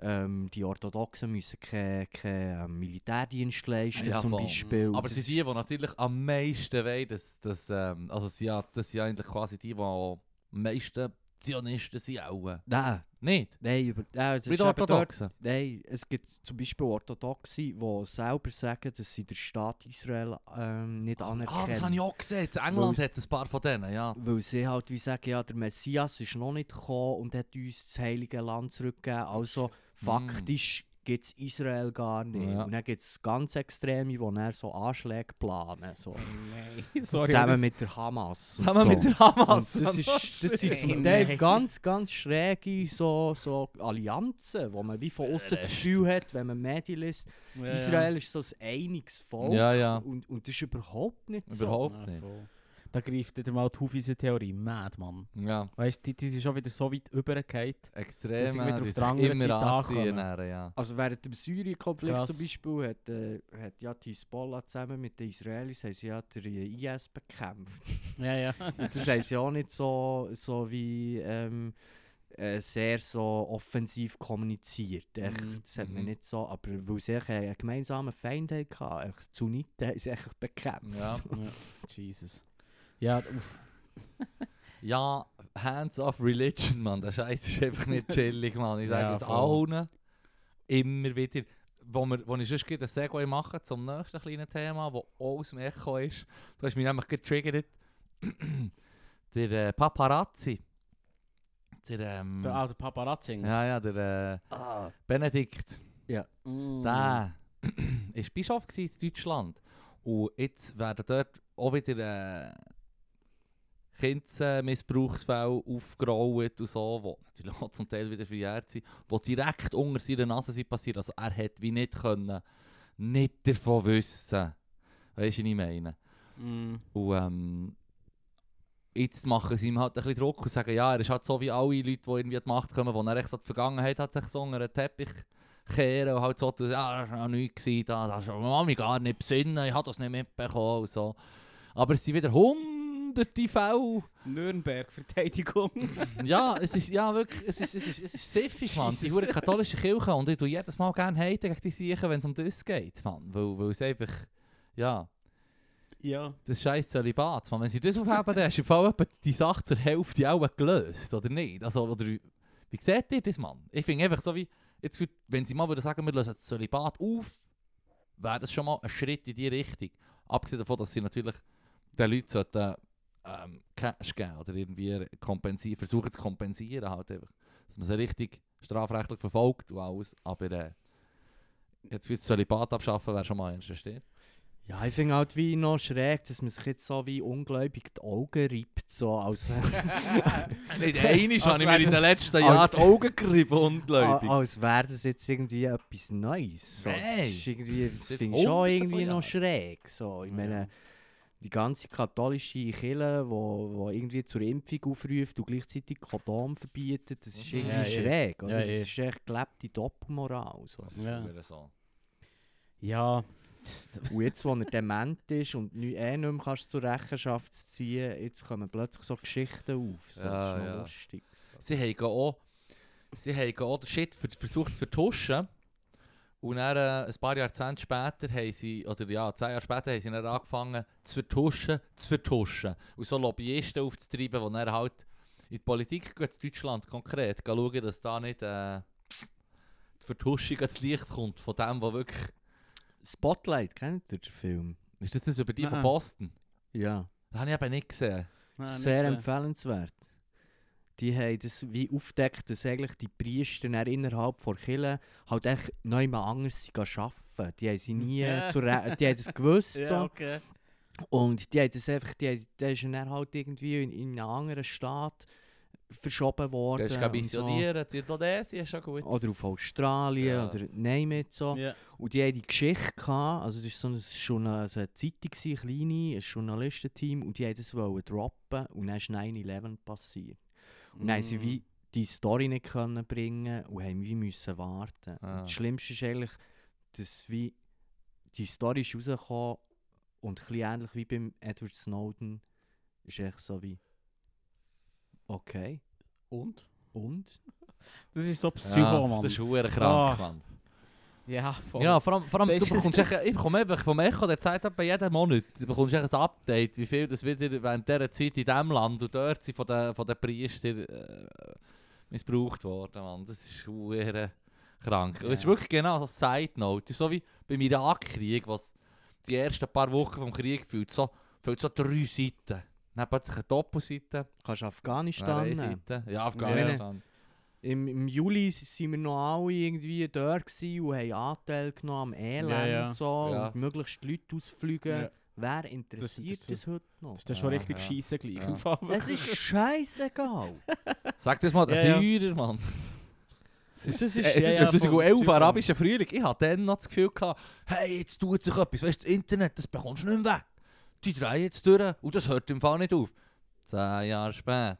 ähm, die Orthodoxen müssen keinen kein, ähm, Militärdienst leisten, Ja, zum voll. Beispiel. Aber Das sie sind die, die natürlich am meisten wollen, dass, dass, ähm, also sie, das sind ja eigentlich quasi die, die am meisten Zionisten sind auch. Nein, Nicht? nein, über, nein, es eben dort, nein, es gibt zum Beispiel Orthodoxe, die selber sagen, dass sie den Staat Israel ähm, nicht anerkennen. Ah, das habe ich auch gesehen. England Weil- hat ein paar von denen, ja. Weil sie halt wie sagen, ja, der Messias ist noch nicht gekommen und hat uns das heilige Land zurückgegeben. Also faktisch gibt es Israel gar nicht. Ja. Und dann gibt es ganz Extreme, die dann so Anschläge planen. So. Nein, sorry. Zusammen das- mit der Hamas. Zusammen so. mit der Hamas. Und das, ist, das sind zum Teil ganz, ganz schräge so, so Allianzen, wo man wie von außen das Gefühl hat, wenn man Medien liest, Ja, ja. Israel ist so ein einiges Volk. Ja, ja. Und, und das ist überhaupt nicht so. Überhaupt Ja, nicht. Da greift wieder mal die Hufeisen-Theorie. Mad, Mann. Ja, Weißt du, die, die sind schon wieder so weit übergegangen. extrem. Dass wieder auf die der sich anderen Seite anziehen. dann, Ja. Also während dem Syrien-Konflikt zum Beispiel hat, äh, hat ja die Hisbollah zusammen mit den Israelis haben sie ja den IS bekämpft. Ja, ja. Und das haben sie auch nicht so, so wie ähm, äh, sehr so offensiv kommuniziert. Echt, Mhm. Das hat man Mhm. nicht so, aber weil sie echt einen gemeinsamen Feind hatten, echt, die Sunniten haben sie echt bekämpft. Ja. ja. Jesus. Ja, uff. ja, Hands of Religion, Mann. Der Scheiß ist einfach nicht chillig, Mann. Ich sage Ja, es voll. allen immer wieder. Wo, wir, wo ich sonst gerade ein Segway machen zum nächsten kleinen Thema, das auch aus dem Echo ist. Du hast mich nämlich getriggert. der äh, Paparazzi. Der, ähm, der alte Paparazzi. ja, ja, der äh, Ah, Benedikt. Mm. Der war Bischof in Deutschland. Und jetzt werden dort auch wieder äh, Kindsmissbrauchsfälle aufgerollt und so, die natürlich auch zum Teil wieder verjährt sind, die direkt unter seiner Nase sind passiert. Also er hätte wie nicht können, nicht davon wissen. Weißt du, was ich meine? Mm. Und ähm, jetzt machen sie ihm halt ein bisschen Druck und sagen, ja, er ist halt so wie alle Leute, die irgendwie an die Macht kommen, die er echt so die Vergangenheit hat sich so unter den Teppich kehren und halt so, ja, das war auch nichts, da, das kann mich gar nicht besinnen, ich habe das nicht mitbekommen und so. Aber es sind wieder hunderte Fälle. Nürnberg-Verteidigung. ja, es ist ja wirklich, es ist, es ist, es ist siffig, Mann. Die hure katholische Kirche und ich tue jedes Mal gerne heiten gegen die Siechen, wenn es um das geht, Mann. Weil, weil es einfach, ja, ja. das scheiß Zölibat, Mann. Wenn sie das aufheben, dann hast du Fall etwa die Sache zur Hälfte auch gelöst, oder nicht? Also, oder, wie wie seht ihr das, Mann? Ich finde einfach so wie, jetzt, für- wenn sie mal würden sagen, wir lösen das Zölibat auf, wäre das schon mal ein Schritt in die Richtung. Abgesehen davon, dass sie natürlich den Leuten sollten, ähm, Cash geben oder irgendwie kompensieren, versuchen zu kompensieren halt einfach. Dass man sie richtig strafrechtlich verfolgt und alles, aber äh, jetzt wie das Zölibat abschaffen wäre schon mal ein erster. Ja, ich finde halt wie noch schräg, dass man sich jetzt so wie ungläubig die Augen reibt, so als, Nicht einmal habe ich mir in den letzten Jahren die Augen gerieben, ungläubig. als wäre das jetzt irgendwie etwas Neues. So. Das, ist irgendwie, das finde ich schon irgendwie noch schräg. So. Ich Ja. Die ganze katholische Kirche, wo, wo irgendwie zur Impfung aufruft und gleichzeitig Kondom verbietet, das ist Mhm. irgendwie Ja, schräg. Oder? Ja, das eh. ist echt gelebte Doppelmoral. So. Ja. Ja. Das- Und jetzt, wo er dement ist und nie, eh nicht mehr kannst zur Rechenschaft ziehen jetzt kommen plötzlich so Geschichten auf. So, das ist noch ja. lustig. Sie haben auch, sie haben auch den Shit ver versucht zu vertuschen. Und dann, äh, ein paar Jahrzehnte später haben sie, oder ja, zehn Jahre später haben sie dann angefangen zu vertuschen, zu vertuschen. Und so Lobbyisten aufzutreiben, die dann halt in die Politik gehen, in Deutschland konkret, gehen schauen, dass da nicht äh, die Vertuschung ans Licht kommt von dem, was wirklich... Spotlight, kennt ihr den Film? Ist das das über die von Nein. Boston? Ja. Das habe ich eben nicht gesehen. Nein, nicht Sehr so. empfehlenswert. Die haben das wie aufgedeckt, dass eigentlich die Priester innerhalb der Kirche halt echt neu mal anders arbeiten. Die haben sie nie Ja. zur die haben das gewusst Ja, so. okay. Und die haben das einfach, die, haben- der ist dann halt irgendwie in, in einem anderen Staat verschoben worden. Du hast und missioniert, in Indonesien ist schon gut. So. Oder auf Australien Ja. oder name it so. Ja. Und die haben die Geschichte gehabt, also es war so ein, Journal- also eine Zeitung, gewesen, eine kleine, ein Journalistenteam, und die haben das wollen droppen und dann ist 9-11 passiert. Und dann haben sie Mm. wie die Story nicht können bringen und haben wie müssen warten. Ah. Das Schlimmste ist eigentlich, dass wie die Story ist rausgekommen und ein bisschen ähnlich wie beim Edward Snowden ist echt so wie okay Und? und Das ist so Ja, Psycho, Mann. das ist verdammt krank, Ah. Mann. Ja, voll. Ja, vor allem, vor allem du ist- bekommst echt, ich bekomme einfach vom Echo, der zeigt etwa jeden Monat, du bekommst echt ein Update, wie viel das wieder während dieser Zeit in diesem Land und dort sind von den, von den Priestern äh, missbraucht worden, Mann. Das ist verdammt krank. Und es ist Ja. wirklich genau so eine Side Note. Es ist so wie beim Irakkrieg, was die ersten paar Wochen vom Krieg fühlt, so, fühlt so drei Seiten. Dann hat plötzlich eine Doppelseite, kannst du Afghanistan nehmen. Seite. Ja, Afghanistan. Im, Im Juli sind wir noch alle irgendwie dort gewesen und haben Anteil genommen am Elend Ja, ja. und so Ja. und möglichst die Leute ausfliegen. Ja. Wer interessiert das- das, heute noch? Das ist dann schon Ja, richtig ja. scheisse gleich. Ja. im Fall. Es ist scheißegal. Sag das mal, der Ja, ja. Syrer, Mann. Das Das ist- ist, ja, das ja, ist voll, 2011 Psycho. arabischer Frühling. Ich hatte dann noch das Gefühl, gehabt, hey, jetzt tut sich etwas. Weißt du, das Internet, das bekommst du nicht mehr weg. Die drehen jetzt durch und das hört im Fall nicht auf. Zehn Jahre später.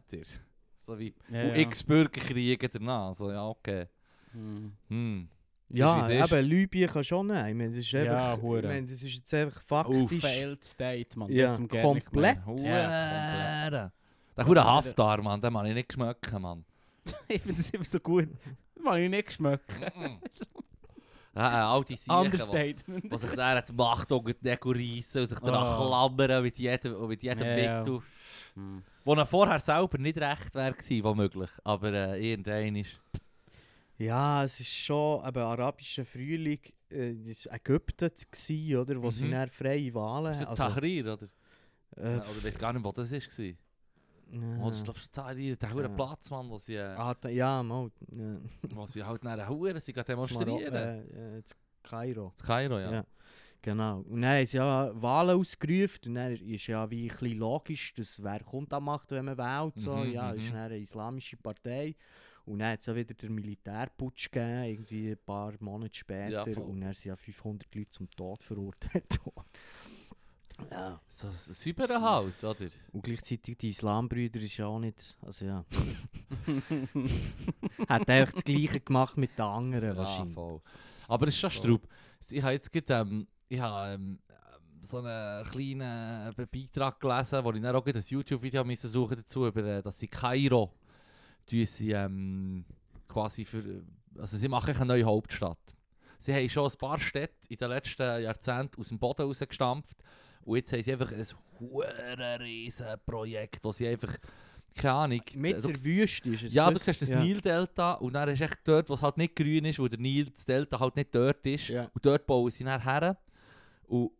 So wie Ja, und ja. x Bürgerkriege danach. So, ja, okay. Hm. Hm. ja, eben, Libyen kann schon nehmen. Ich meine, das ist Ja, einfach, hure. ich meine, das ist jetzt einfach faktisch. Failed State, Mann. Ja, Das komplett. Ja, Hure. Der hure Haftar, Mann, den kann ich nicht schmecken, Mann. ich finde das immer so gut. Mag ich nicht geschmeckt. Mhm. ja, äh, all die sich die Macht unter die Nägel reissen und sich daran klammern mit jedem, mit jedem Ja, ja. Mittel. Hm. Wo er vorher selber nicht recht wäre gewesen, womöglich. Aber äh, irgendein ist... Ja, es ist schon eben arabischer Frühling. Äh, das war Ägypten, gewesen, oder, wo sie Mhm. dann freie Wahlen Ist das also, Tahrir, oder? äh, oder ich weiß gar nicht, wo das war. äh, Oh, das ist glaube ich Tahrir, der hure Ja. Platz, Mann, wo sie, äh, ah, da, ja, mal. Ja. wo sie halt nach Hure sie gehen demonstrieren. Äh, äh, das Kairo. Das Kairo, ja. Ja. Genau. Und dann haben sie ja Wahlen ausgerufen und dann ist ja wie ein logisch, dass wer kommt an Macht, wenn man wählt. So. Mhm, ja, ist mhm. dann eine islamische Partei. Und dann hat es ja wieder den Militärputsch gegeben, irgendwie ein paar Monate später. voll. und dann sind ja 500 Leute zum Tod verurteilt worden. ja. So so Cyber halt, oder? Und gleichzeitig die Islambrüder ist ja auch nicht. Also ja. hat eigentlich das Gleiche gemacht mit den anderen Ja, wahrscheinlich. voll. Aber es ist schon. Straub. Ich habe jetzt gerade, ähm, ich habe, ähm, so einen kleinen äh, Beitrag gelesen, wo ich dann auch ein YouTube-Video müssen suchen dazu, über, äh, dass sie Kairo tun sie, ähm, quasi für, also sie machen eine neue Hauptstadt. Sie haben schon ein paar Städte in den letzten Jahrzehnten aus dem Boden rausgestampft und jetzt haben sie einfach ein hure riesen Projekt, wo sie einfach, keine Ahnung, Mit der Wüste ist es ja, du das? siehst das Ja. Nildelta und dann ist echt dort, wo es halt nicht grün ist, wo der Nil, das Delta halt nicht dort ist. Ja. Und dort bauen sie dann her. Und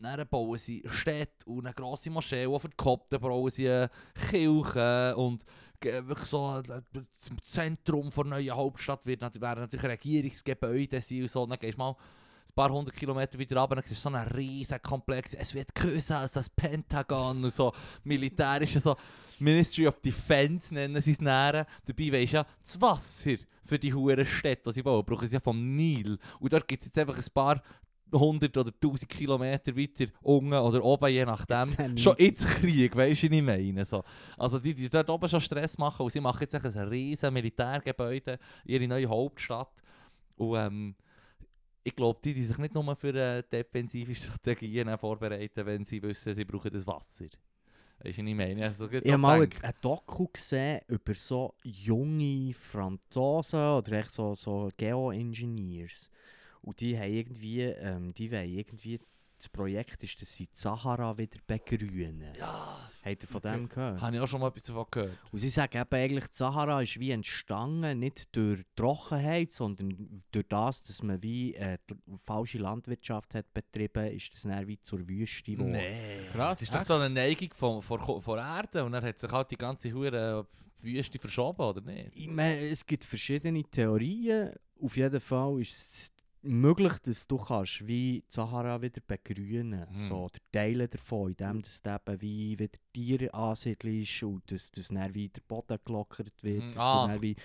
dann bauen sie Städte und eine grosse Moschee. Und für die Kopten bauen sie eine Kirche. Und wirklich so äh, das Zentrum der neuen Hauptstadt wird, werden natürlich Regierungsgebäude sein und so. Dann gehst du mal ein paar hundert Kilometer wieder runter, dann siehst so einen riesen Komplex. Es wird größer als das Pentagon und so militärische so Ministry of Defense nennen sie es näher. Dabei weisst du ja, das Wasser für die hohen Städte, die sie bauen, brauchen sie ja vom Nil. Und dort gibt es jetzt einfach ein paar hundert oder tausend Kilometer weiter unten oder oben, je nachdem. Schon jetzt Krieg, weißt du, was ich meine? So. Also die, die dort oben schon Stress machen und sie machen jetzt ein riesen Militärgebäude, ihre neue Hauptstadt. Und ähm, ich glaube, die, die sich nicht nur für äh, defensive Strategien vorbereiten, wenn sie wissen, sie brauchen das Wasser. Weißt du, was ich meine? Also, Ich habe mal ein, ein Doku gesehen über so junge Franzosen oder echt so, so Geo-Engineers. Und die haben irgendwie, ähm, die wollen irgendwie, das Projekt ist, dass sie die Sahara wieder begrünen. Ja, Habt ihr von Okay. dem gehört? habe ich auch schon mal etwas davon gehört. Und sie sagen eben eigentlich, die Sahara ist wie entstanden, nicht durch Trockenheit, sondern durch das, dass man wie äh, falsche Landwirtschaft hat betrieben, ist das dann wie zur Wüste geworden. Nee. Krass, Das ist doch so eine Neigung von, von, von Erde und dann hat sich halt die ganze Hure Wüste verschoben, oder nicht? Ich meine, es gibt verschiedene Theorien. Auf jeden Fall ist es möglich, dass du kannst wie die Sahara wieder begrünen Mhm. so der Teile davon, indem dass du eben wie wieder Tiere ansiedelst und dass, dass dann wie der Boden gelockert wird. Mhm. Dass Ah. dann wie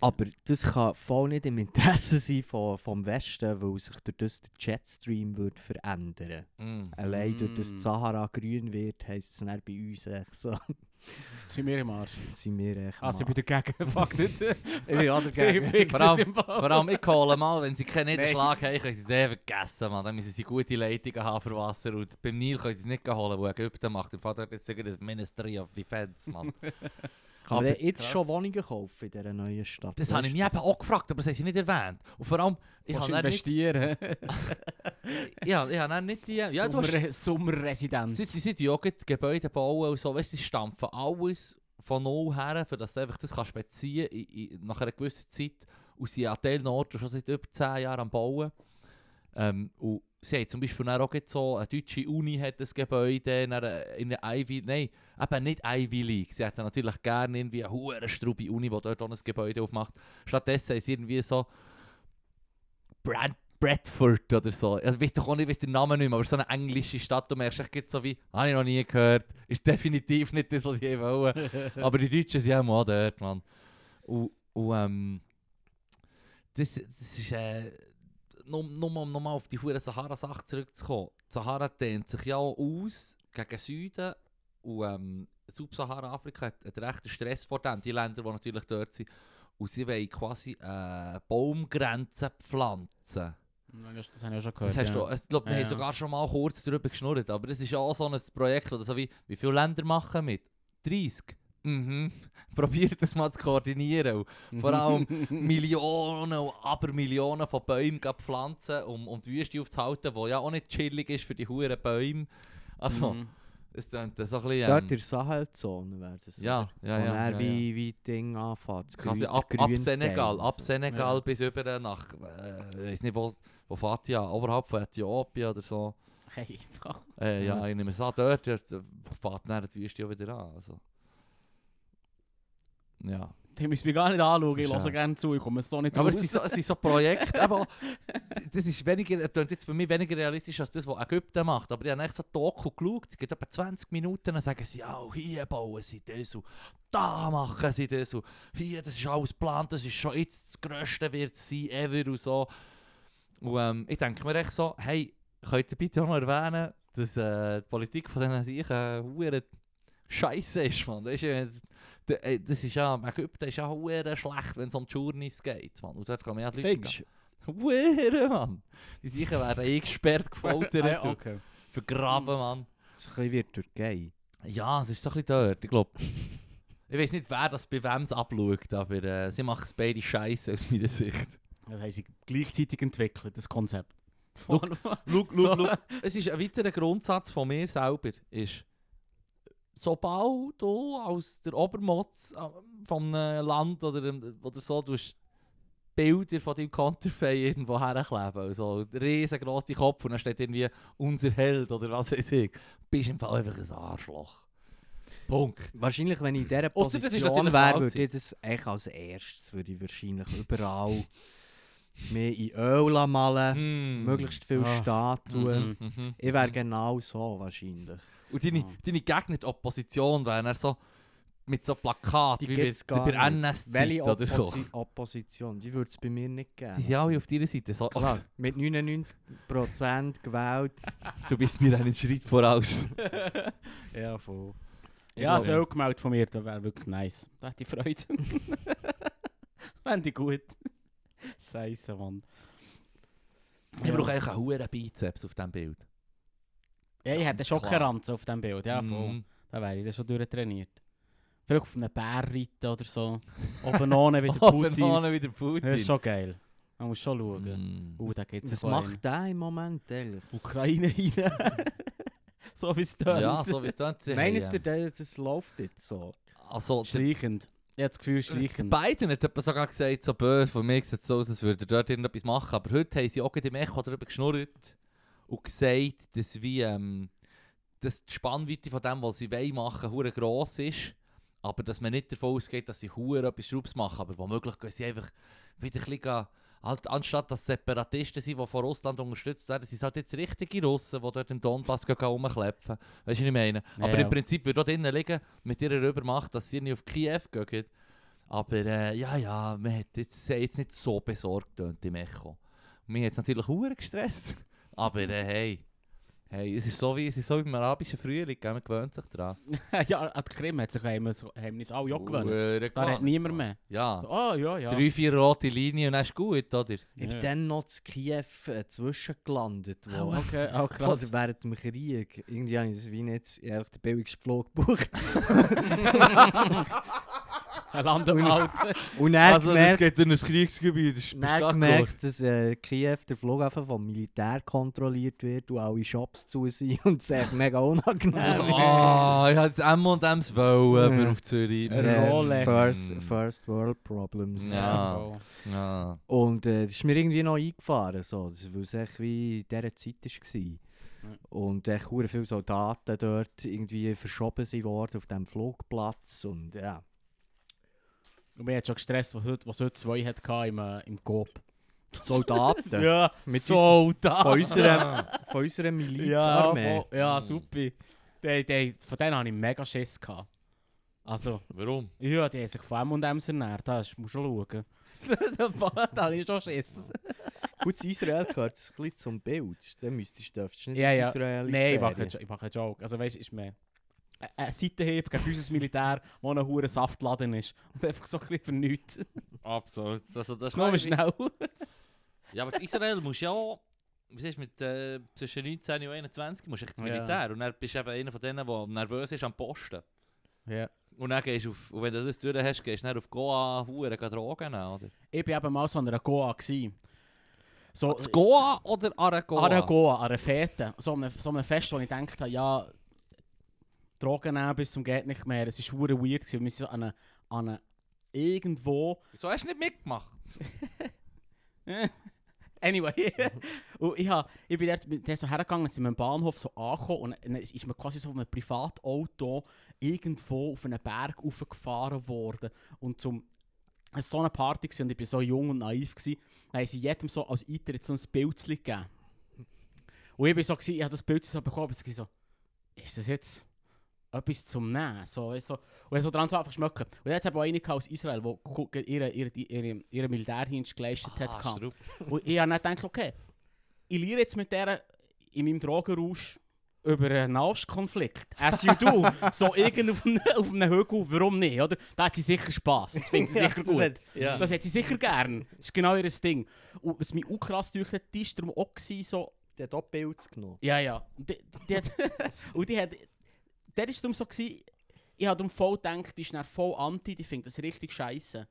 aber das kann voll nicht im Interesse sein von, vom Westen, weil sich durch das der Jetstream wird verändern Mm. Allein durch das Mm. Sahara grün wird, heisst es dann bei uns echt so, Sind wir im Arsch. sind wir echt Also ich bin dagegen. Fuck nicht. Ich bin auch dagegen. Ich Vor allem-. Vor allem, ich hole mal, wenn sie keinen. Niederschlag haben, können sie es eh vergessen, man. Dann müssen sie gute Leitungen haben für Wasser. Und beim Nil können sie es nicht holen, wo Ägypten macht. Im Vater hat jetzt sogar das Ministry of Defense, man. Kann Aber jetzt krass. schon Wohnungen kaufen in dieser neuen Stadt? Das habe ich mich eben auch gefragt, aber das haben sie nicht erwähnt. Und vor allem, ich habe du dann nicht, investieren. ja, ich habe dann nicht die... Ja, du hast, Sommer- Sommerresidenz. sie, sie sind ja auch Gebäude bauen und so, weißt du, sie stampfen alles von null her, für dass du einfach das kannst beziehen in, in, nach einer gewissen Zeit. Und sie an Teilen Orten schon seit über 10 Jahren am Bauen. Ähm, und sie haben zum Beispiel auch so, eine deutsche Uni hat das Gebäude, eine- in der Ivy, nein, eben nicht Ivy League. Sie hätten natürlich gerne irgendwie eine hohe strube Uni, die dort auch ein Gebäude aufmacht. Stattdessen sie irgendwie so Brad Bradford oder so. Ich weiß doch auch nicht, weiss den Namen nicht mehr, aber so eine englische Stadt, du merkst, echt so wie, habe ich noch nie gehört. Ist definitiv nicht das, was ich wollte. aber die Deutschen sind auch mal dort, Mann. Und, und ähm, das, das ist, äh, nur, nur um nochmal auf die hure Sahara-Sache zurückzukommen. Die Sahara dehnt sich ja auch aus gegen Süden und ähm, Subsahara-Afrika hat, hat rechten Stress vor dem, die Länder, die natürlich dort sind. Und sie wollen quasi äh, Baumgrenzen pflanzen. Das habe ich auch schon gehört. Das hast ja. du, ich glaube, wir Ja, haben sogar schon mal kurz darüber geschnurrt, aber das ist ja auch so ein Projekt, oder so wie, wie viele Länder machen mit? 30? Mhm. Probiert das mal zu koordinieren. Und vor allem Millionen und Abermillionen von Bäumen gleich pflanzen, um, um die Wüste aufzuhalten, die ja auch nicht chillig ist für die huren Bäume. Also, Mhm. es klingt so ein bisschen... Dort in Ähm, der Sahelzone wäre das. ja, ja, ja. dann ja, wie, ja. wie die Dinge anfängt. Quasi Grün- ab, ab Senegal, ab so. Senegal Ja. bis über nach, äh, ich weiß nicht wo, wo fährt die an, oberhalb von Äthiopien oder so. Hey. Äh, ja, Ja. ich nehme es an, dort dort fährt dann die Wüste auch wieder an. Also. Ja. Die müssen mich gar nicht anschauen, ich höre gerne zu, ich komme so nicht Aber raus. es sind so, es sind so Projekte, aber das ist weniger, das klingt jetzt für mich weniger realistisch als das, was Ägypten macht. Aber ich habe echt so Doku geschaut, es geht etwa 20 Minuten, dann sagen sie, ja, hier bauen sie das und da machen sie das und hier, das ist alles geplant, das ist schon jetzt das Größte wird es sein, ever und so. Und ähm, ich denke mir echt so, hey, könnt ihr bitte auch noch erwähnen, dass äh, die Politik von diesen Seichen äh, scheiße ist, man. Das ist, ja- äh, das ist ja, Ägypten ist ja hure schlecht, wenn es um die Journeys geht, man. Und dort kommen ja die Leute... Hure, Mann. Die Seichen werden eingesperrt, gefoltert, Ah, ja, okay. vergraben, Mann. So ein bisschen Türkei. Ja, es ist so ein bisschen dort, ich glaube. Ich weiß nicht, wer das bei wem es abschaut, aber äh, sie machen es beide scheiße aus meiner Sicht. Das haben sie gleichzeitig entwickelt, das Konzept. Schau, So. schau, schau. Es ist ein weiterer Grundsatz von mir selber, ist, sobald du als der Obermotz äh, von einem Land oder, oder so, du hast Bilder von deinem Konterfei irgendwo herkleben, also riesengroß die Kopf und dann steht irgendwie «Unser Held» oder was weiß ich, bist im Fall einfach ein Arschloch. Punkt. Wahrscheinlich, wenn ich in dieser Ausser das ist Position wäre, würde ich das eigentlich als erstes würde ich wahrscheinlich überall mehr in Öl malen, Mm. möglichst viele Ah. Statuen. Mhm, mhm, Ich wäre mhm. genau so wahrscheinlich. Und deine, Ah. deine Gegner, die Opposition, wären so mit so Plakaten, Die wie bei, bei Welche oder so. Opposi Opposition? Die würde es bei mir nicht geben. Die sind alle auf deiner Seite. So, Klar, mit 99% gewählt. du bist mir einen Schritt voraus. Ja, voll. Ja, so auch gemeldet von mir, das wäre wirklich nice. Da hätte ich Freude. Fände ich gut. Scheiße, Mann. Ich brauche eigentlich einen hohen Bizeps auf diesem Bild. Ja, ich hätte schon keine Ranze auf diesem Bild. Ja, voll. Mhm. Da wäre ich dann schon durchtrainiert. Vielleicht auf einem Bär reiten oder so. Oben ohne wie der Oben Putin. ohne wie der Putin. Das ist schon geil. Man muss schon schauen. Mm. Uh, da geht's Was macht der im Moment eigentlich? in Ukraine rein. so wie es da Ja, so wie es dort. Meint ihr, das, das läuft jetzt so? Also, Schleichend. Ich habe das Gefühl, der schleichend. Biden hat etwa sogar gesagt, so böse, von mir sieht es so aus, als würde er dort irgendetwas machen. Aber heute haben sie auch gerade im Echo darüber geschnurrt und gesagt, dass, wie, ähm, dass die Spannweite von dem, was sie wollen machen, hure gross ist. Aber dass man nicht davon ausgeht, dass sie hure etwas Schraubs machen. Aber womöglich gehen sie einfach wieder ein bisschen halt, anstatt dass Separatisten sind, die von Russland unterstützt werden, sind es halt jetzt richtige Russen, die dort im Donbass rumklepfen. Weißt du, was ich meine? Aber Ja, im ja. Prinzip würde auch drinnen liegen, mit ihrer Übermacht, dass sie nicht auf Kiew gehen. Aber äh, ja, ja, man hat jetzt, jetzt nicht so besorgt im Echo. Mich hat es natürlich hure gestresst. Aber äh, hey, hey, es ist so wie, es ist so wie im arabischen Frühling, man gewöhnt sich daran. ja, an die Krim hat sich haben wir, so- haben uns alle auch gewöhnt. Da hat niemand mehr. Ja, So, oh ja, ja. drei, vier rote Linien und dann ist gut, oder? Ich Ja. bin dann noch zu Kiew äh, zwischengelandet. Wo, Oh, okay, oh, krass. Quasi während dem Krieg. Irgendwie habe ich das wie nicht, ich habe den billigsten Flug gebucht. Ein Land am Alten. Und dann also, das gemerkt, geht in ein Kriegsgebiet, das ist dann gemerkt dass äh, Kiew, der Flughafen vom Militär kontrolliert wird und alle Shops zu sind und es ist echt mega unangenehm. Ah, ich hatte M&M's wollen für auf Zürich. Rolex. First, Mm. first World Problems. Ja. Ja. Und äh, das ist mir irgendwie noch eingefahren, so, das- weil es echt wie in dieser Zeit war. Und echt hure viele Soldaten dort irgendwie verschoben worden auf diesem Flugplatz. Und ja. Und mir hat schon gestresst, was heute, was heute zwei hat im, äh, im Coop. Soldaten Ja, Mit Soldaten. von unserer, von unserer Milizarmee. voll- ja, super. Die, die, von denen hatte ich mega Schiss. Gehabt. Also, Warum? ja, die haben sich von M&M's ernährt, das musst du schon schauen. da habe ich schon Schiss. Gut, Israel gehört es ein bisschen zum Bild. Dann müsstest du dürftest nicht Ja, ja. Israel Nein, ich mache, einen Jo- ich mache einen Joke. Also weißt du, ist mehr ein- ein Seitenhieb gegen unser Militär, wo ein hoher Saftladen ist. Und einfach so ein bisschen für nichts. Absolut. Also, das ist Nur schnell. Ja, aber in Israel musst du ja... Was ist mit äh, zwischen 19 und 21 musst du echt ins Ja. Militär. Und dann bist du eben einer von denen, der nervös ist am Posten. Ja. Und dann gehst du auf... Und wenn du das durch hast, gehst du dann auf Goa Huren Drogen nehmen, oder? Ich war eben mal so an einer Goa. Gewesen. So, Das Goa oder Aragoa? An einer Goa, an einer Fete. So einem, so einem Fest, wo ich dachte, ja, Drogen nehmen bis zum geht nicht mehr. Es war hure weird. Gewesen. Wir sind so an einer, an einer irgendwo... Wieso hast du nicht mitgemacht? Anyway, und ich, hab, ich bin dort, mit- dort so hergegangen, sind wir am Bahnhof so angekommen und dann ist man quasi so von einem Privatauto irgendwo auf einen Berg raufgefahren worden. Und zum, es war so eine Party gewesen, und ich war so jung und naiv. Gewesen, dann haben sie jedem so als Eintritt so ein Bild gegeben. Und ich war so, gewesen, ich habe das Bild so bekommen, und ich so, ist das jetzt etwas zum Nehmen? So, weißt du, so. Und ich so dran so einfach schmecken. Und jetzt habe ich auch eine gehabt aus Israel, die ihren ihre, ihre, ihre Militärdienst geleistet hat. Ah. Strupp. Und ich habe dann gedacht, okay, ich lehre jetzt mit der in meinem Drogenrausch über einen Nahostkonflikt. As you do. so irgend auf einem, auf einem Hügel, warum nicht, oder? Da hat sie sicher Spass. Das findet sie sicher das gut. hat- ja. Das hat sie sicher gern. Das ist genau ihr Ding. Und was mich auch krass durch hat, die war darum auch gewesen, so... Der hat auch Pilze genommen. Ja, ja. Und die, die hat... und die hat... Der war darum so gewesen, ich habe darum voll gedacht, die ist dann voll anti, die findet das richtig scheiße.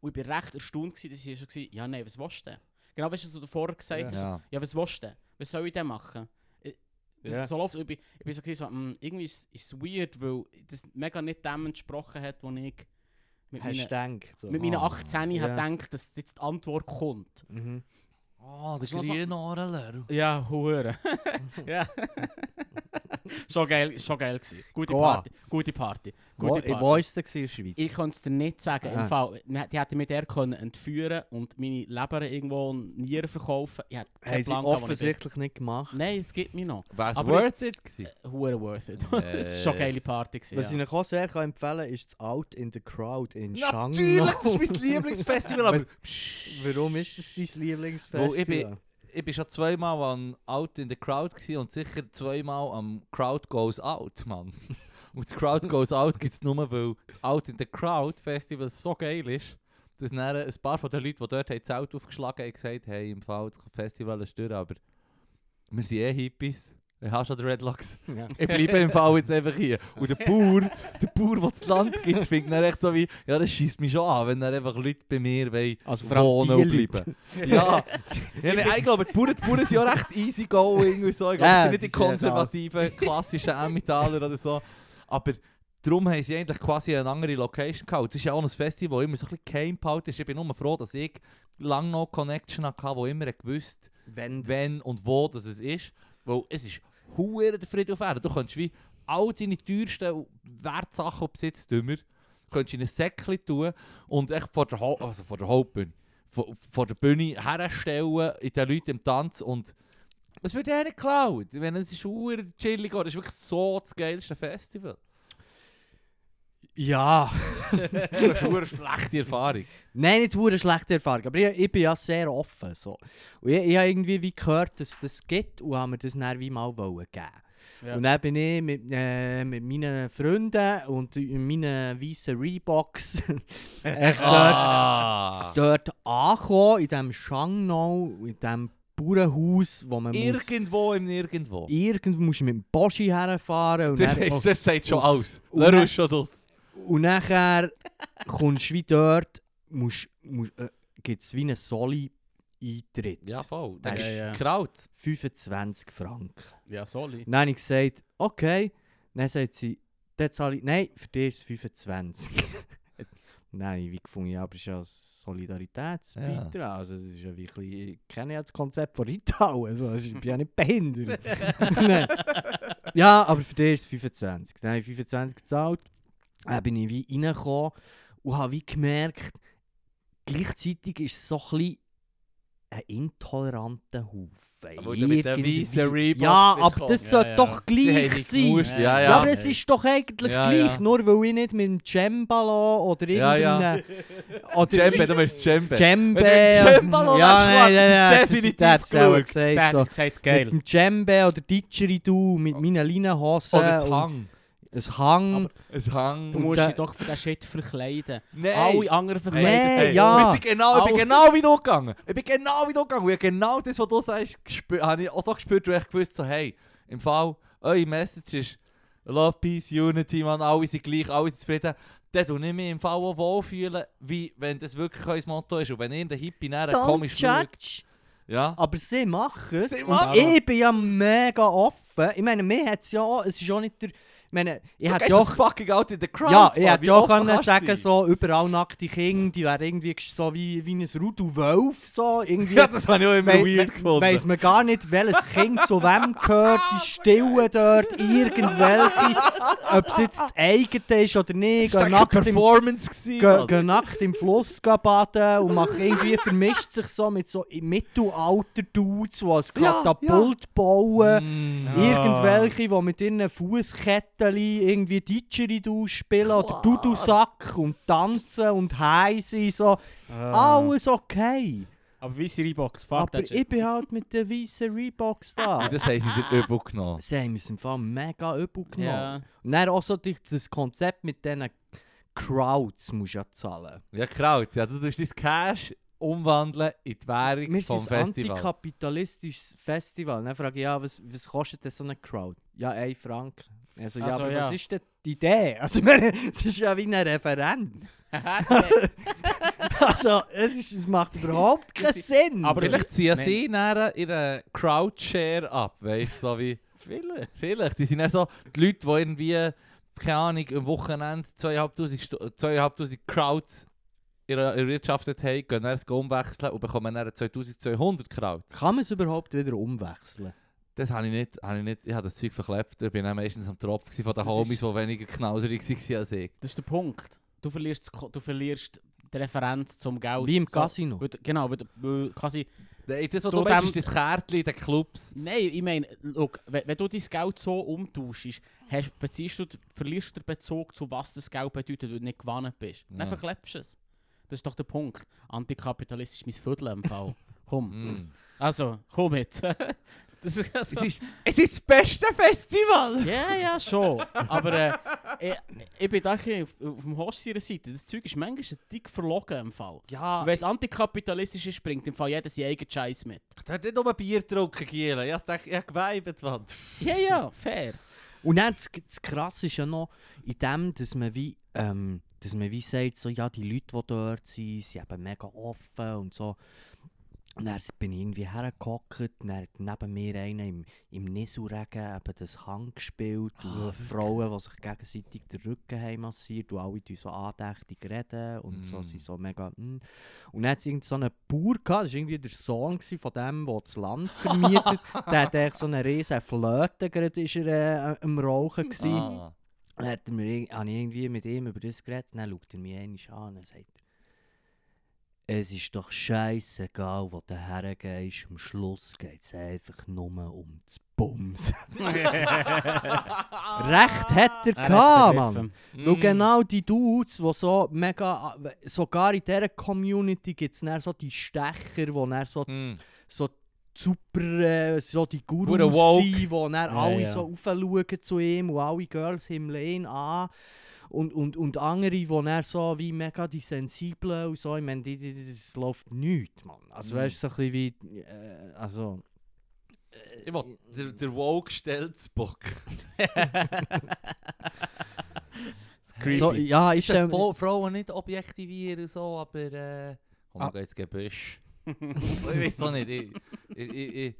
Und ich war recht erstaunt, gewesen, dass sie so war, ja nein, was willst du denn? Genau, weißt du, was du vorher gesagt hast? Ja. Ja, was willst du denn? Was soll ich denn machen? Ich- Das Ja. so läuft, ich bin, ich bin so, gewesen, so mm, irgendwie ist es weird, weil das mega nicht dem entsprochen hat, was ich mit du gedacht? So. mit meinen Ah, 18 ja. hat gedacht, dass jetzt die Antwort kommt. Mhm. Oh, der ist noch so- Grünahrenler. Ja, hure. ja. schon geil, schon geil gewesen. Gute Goa. Party, gute Party, Wo, gute wo Party. war es denn in der Schweiz? Ich kann es dir nicht sagen. Im Fall, die hätten mich der können entführen und meine Leber irgendwo Nieren verkaufen. Ich hätte Haben keinen Plan offensichtlich nicht gemacht. Nein, es gibt mich noch. Wäre es worth it gewesen? Hure worth it. Es war schon eine geile Yes. Party. Gewesen, Was ja. ich auch sehr kann empfehlen kann, ist das Out in the Crowd in Shanghai. Natürlich, das ist mein Lieblingsfestival, aber... Warum ist das dein Lieblingsfestival? Ich bin- schon zweimal an Out in the Crowd und sicher zweimal am Crowd Goes Out, Mann. Und das Crowd Goes Out gibt es nur, weil das Out in the Crowd Festival so geil ist, dass ein paar von den Leuten, die dort haben, das Zelt aufgeschlagen haben, gesagt hey, im Fall, das Festival ist durch, aber wir sind eh Hippies. Ich habe schon die Redlocks. Ja. Ich bleibe im Fall jetzt einfach hier. Und der Bauer, der Bauer, der das Land gibt, findet dann echt so wie, ja, das schießt mich schon an, wenn dann einfach Leute bei mir wollen, Also wohnen und bleiben. Ja, ja nee, ich glaube, die Bauern, die Bauern sind ja recht easy going und so. Ich glaube, Ja, sind nicht die konservativen, klassischen Emmentaler oder so. Aber darum haben sie eigentlich quasi eine andere Location gehabt. Das ist ja auch ein Festival, das immer so ein bisschen geheim ist. Ich bin nur froh, dass ich lange noch Connection hatte, wo immer gewusst Wenn, wenn und wo das es ist. Weil es ist hure der Friede auf Erden. Du kannst wie all deine teuersten Wertsachen und Besitztümer könntest in ein Säckchen tun und echt vor der, Hau- also vor der Hauptbühne vor, vor der Bühne herstellen in den Leuten im Tanz und es wird ja nicht geklaut. Ich meine, es ist chillig, es ist wirklich so das geilste Festival. Ja. Das ist eine schlechte Erfahrung. Nein, nicht eine schlechte Erfahrung, aber ich, ich bin ja sehr offen. So. Und ich, ich habe irgendwie wie gehört, dass das gibt und habe mir das dann wie mal wollen geben. Ja. Und dann bin ich mit, äh, mit meinen Freunden und in meinen weißen Reeboks echt dort, Ah. dort angekommen, in diesem Shangnau, in diesem Bauernhaus, wo man muss, Irgendwo im Nirgendwo. irgendwo musst du mit dem Boschi herfahren und, Das, dann, ist, das sagt schon Leru dann- ist schon das. Und nachher kommst du wie dort, musst, musst, äh, gibt es wie einen Soli-Eintritt. Ja, voll. Ja, Das ist ja. Kraut. 25 Franken. Ja, sorry. Dann habe ich gesagt, okay. Dann sagt sie, dann zahle ich, nein, für dich ist es 25. nein, wie gefunden, ja, aber es ist ja ein Solidaritätsbeitrag. Also es ist ja wirklich, ich kenne ja das Konzept von Rital, also ich bin ja nicht behindert. Nein. ja, aber für dich ist es 25. Dann habe ich 25 gezahlt, dann bin ich wie reingekommen und habe wie gemerkt, gleichzeitig ist es so ein bisschen ein intoleranter Haufen. Du mit Reeboks Ja, aber gekommen. das Ja, sollte ja. doch Sie haben gleich sein. Ja, Ja, ja. aber es ist doch eigentlich Ja, gleich, ja. nur weil ich nicht mit dem Cembalo oder Ja, ja. irgendeinem... Oder Djembe, du meinst du mit Cembalo ja, nein, nein, nein, das das- definitiv der geschaut. Der gesagt. hat So. gesagt, Mit geil. dem Djembe oder Didgeridoo, mit meinen Leinenhosen Oder das und Hang. Ein Hang. Ein Hang. Du musst der- dich doch für den Shit verkleiden. Nein. Alle anderen verkleiden sich. ja. Wir sind genau, ich bin Au. genau wie du gegangen. Ich bin genau wie du gegangen. Und ich genau das, was du sagst, habe ich auch so gespürt, wo ich gewusst so, hey, im Fall, eure Message ist Love, Peace, Unity, man, alle sind gleich, alle sind zufrieden. Dann tue ich mich im Fall auch wohlfühlen, wie wenn das wirklich euer Motto ist. Und wenn irgendein Hippie nachher Don't komisch schaut. judge. Ja. Aber sie machen es. Sie und ich bin ja mega offen. Ich meine, mir hat es ja auch... Es ist auch nicht der... Ich meine, ich hätte ja auch... fucking out in the crowd. Ja, ich hätte ja auch können sagen, sein? so überall nackte Kinder, die wären irgendwie so wie, wie ein Rudel Wolf, so irgendwie... Ja, das habe ich auch immer Wei- weird we- gefunden. Weiss man gar nicht, welches Kind zu wem gehört, die Stillen dort, irgendwelche, ob es jetzt das eigene ist oder nicht, das war nackt, im, Performance. gewesen, gehen nackt im Fluss baden und machen irgendwie, vermischt sich so mit so Mittelalter-Dudes, die ein Ja, Katapult bauen. Mm. Ja. Irgendwelche, die mit ihren Fußketten irgendwie Didgeridoo spielen oder Klar. Dudelsack und tanzen und sind, so. Ah. Alles okay. Aber wie sie Reeboks, fuck Aber ich bin halt mit den weißen Reeboks da. Das haben sie dir übel genommen. Sie haben uns im Fall mega übel genommen. Ja. Und dann auch so durch das Konzept mit diesen Crowds musst du ja zahlen. Ja, Kraut. Ja, du tust dein Cash umwandeln in die Währung Wir vom sind ein Festival. antikapitalistisches Festival. Dann frage ich, ja, was, was kostet denn so eine Crowd? Ja, 1 Franken. Also, ja, Also, aber ja. was ist denn die Idee? Also, ich meine, es ist ja wie eine Referenz. Also, es, ist, es macht überhaupt keinen Sinn. aber es- Vielleicht ziehen sie nachher ihren Crowdshare ab, weißt du, so wie... Vielleicht. Vielleicht. Die sind dann so die Leute, die irgendwie, keine Ahnung, am Wochenende 2500 Stu- 2500 Crowds ir- erwirtschaftet haben, gehen dann umwechseln und bekommen dann 2200 Crowds. Kann man es überhaupt wieder umwechseln? Das habe ich nicht, habe ich nicht, ich habe das Zeug verklebt. Ich bin dann meistens am Tropf von den Homies, ist- die weniger knauserig waren als ich. Das ist der Punkt. Du verlierst, du verlierst die Referenz zum Geld. Wie im So, Casino. weil du- Genau, weil, du- weil quasi... Das, was Du dem- ist das Kärtchen in den Clubs. Nein, ich meine, look, wenn, wenn du dein Geld so umtauschst, hast, beziehst du, verlierst du den Bezug zu was das Geld bedeutet, weil du nicht gewonnen bist. Dann Ja. verklebst du es. Das ist doch der Punkt. Antikapitalistisch mein Viertel im Fall. Komm. Mm. Also, komm mit. das ist Es, also, ist, es ist das beste Festival! Ja, ja, schon. Aber äh, ich, ich bin da ein auf, auf dem Horst ihrer Seite. Das Zeug ist manchmal ein dick verlogen im Fall. Ja, Wenn es antikapitalistisch ist, bringt im Fall jeder seinen eigenen Scheiß mit. Du hast nicht nur Bier getrunken, Gielen. Ich habe ich hab geweibt, Mann. Ja, ja, fair. Und dann das, das Krasse ist ja noch in dem, dass man wie, ähm, dass man wie sagt, so, ja, die Leute, die dort sind, sind eben mega offen und so. Und dann bin ich irgendwie hergehockt, dann hat neben mir einer im, im Nisuregen eben das Hang gespielt und Frauen, die sich gegenseitig den Rücken haben massiert und alle so andächtig reden und so Mm. sind so mega... mm. Und dann hat es irgend so einen Bauer gehabt, das war irgendwie der Sohn von dem, der das Land vermietet. der hat echt so eine riesen Flöte, gerade ist er äh, am Rauchen gewesen. Ah. Dann hat er mir, habe ich irgendwie mit ihm über das geredet, dann schaut er mich einmal an und sagt Es ist doch scheißegal, wo du hergehst. Am Schluss geht es einfach nur um das Bums. Recht hat er Er gehabt, Mann. begriffen. Weil Mm. genau die Dudes, die so mega. Sogar in dieser Community gibt es so die Stecher, die dann so, Mm. so super. Äh, so die Gurus sind, die dann alle ja. so aufschauen zu ihm und alle Girls himmeln ihn an. Und, und, und andere, die dann so wie mega die Sensiblen und so, ich meine, die, die, die, das läuft nichts, Mann. Also Mhm. weißt du, so ein bisschen wie. Äh, also. Ich will, der, der woke Stelzbock. creepy. So, ja, ich Ist das stelle Frauen nicht objektivieren so, aber äh, komm, Ah. ins Gebüsch. ich weiß auch nicht. Ich, ich, ich,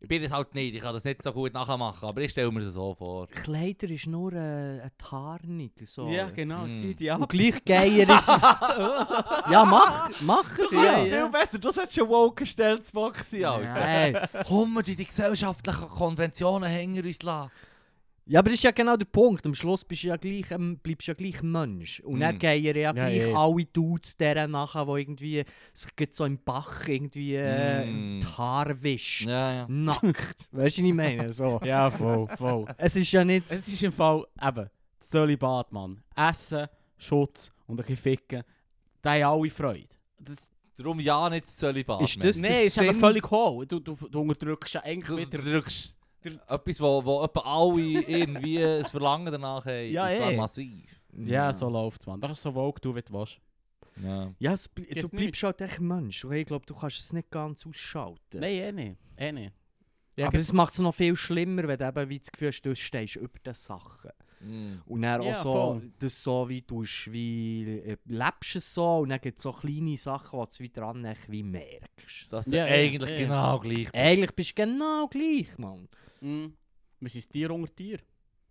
ich, bin das halt nicht, ich kann das nicht so gut nachmachen, aber ich stelle mir das so vor. Kleider ist nur äh, eine Tarnung. So. Ja, genau, Mm. zieh die Und ab. gleich geier ist. ja, mach, mach es Ja, ja. ja. viel besser, du solltest schon woke Stelzbock sein, Alter. Nein. Komm, die die gesellschaftlichen Konventionen hängen uns lassen. Ja, aber das ist ja genau der Punkt. Am Schluss bist du ja gleich, ähm, bleibst du ja gleich Mensch. Und dann Mm. gehen ja, Ja, gleich ja. alle Dudes deren nachher, die irgendwie sich so im Bach irgendwie äh, Mm. die Haare wischen. Ja, ja. Nackt. weißt du, was ich meine? So. Ja, voll, voll. Es ist ja nicht. Es ist im Fall eben Zölibat, Mann. Essen, Schutz und ein bisschen ficken. Da haben alle Freude. Das, Darum ja nicht das Zölibat. Ist das- Nein, es ist ja Sinn- völlig hohl. Du, du, du unterdrückst ja eigentlich du wieder... etwas, wo, wo etwa alle irgendwie ein Verlangen danach haben. Ja, und zwar eh. massiv. Ja, so läuft's, Mann. Das ist so woke, du wie du willst. Ja. Ja, es, bl- du Gibt's bleibst halt echt Mensch. Und ich glaube, du kannst es nicht ganz ausschalten. Nein, eh nicht. Eh nicht. Ja, aber es macht es noch viel schlimmer, wenn du eben wie das Gefühl hast, du stehst über den Sachen. Mm. Und dann Ja, auch so, voll. das so wie du wie äh, lebst es so und dann gibt es so kleine Sachen, die du wieder dran wie merkst. Dass du Ja, eigentlich ja. genau gleich Eigentlich bist du genau gleich, Mann. Mm. Wir sind Tier unter Tier,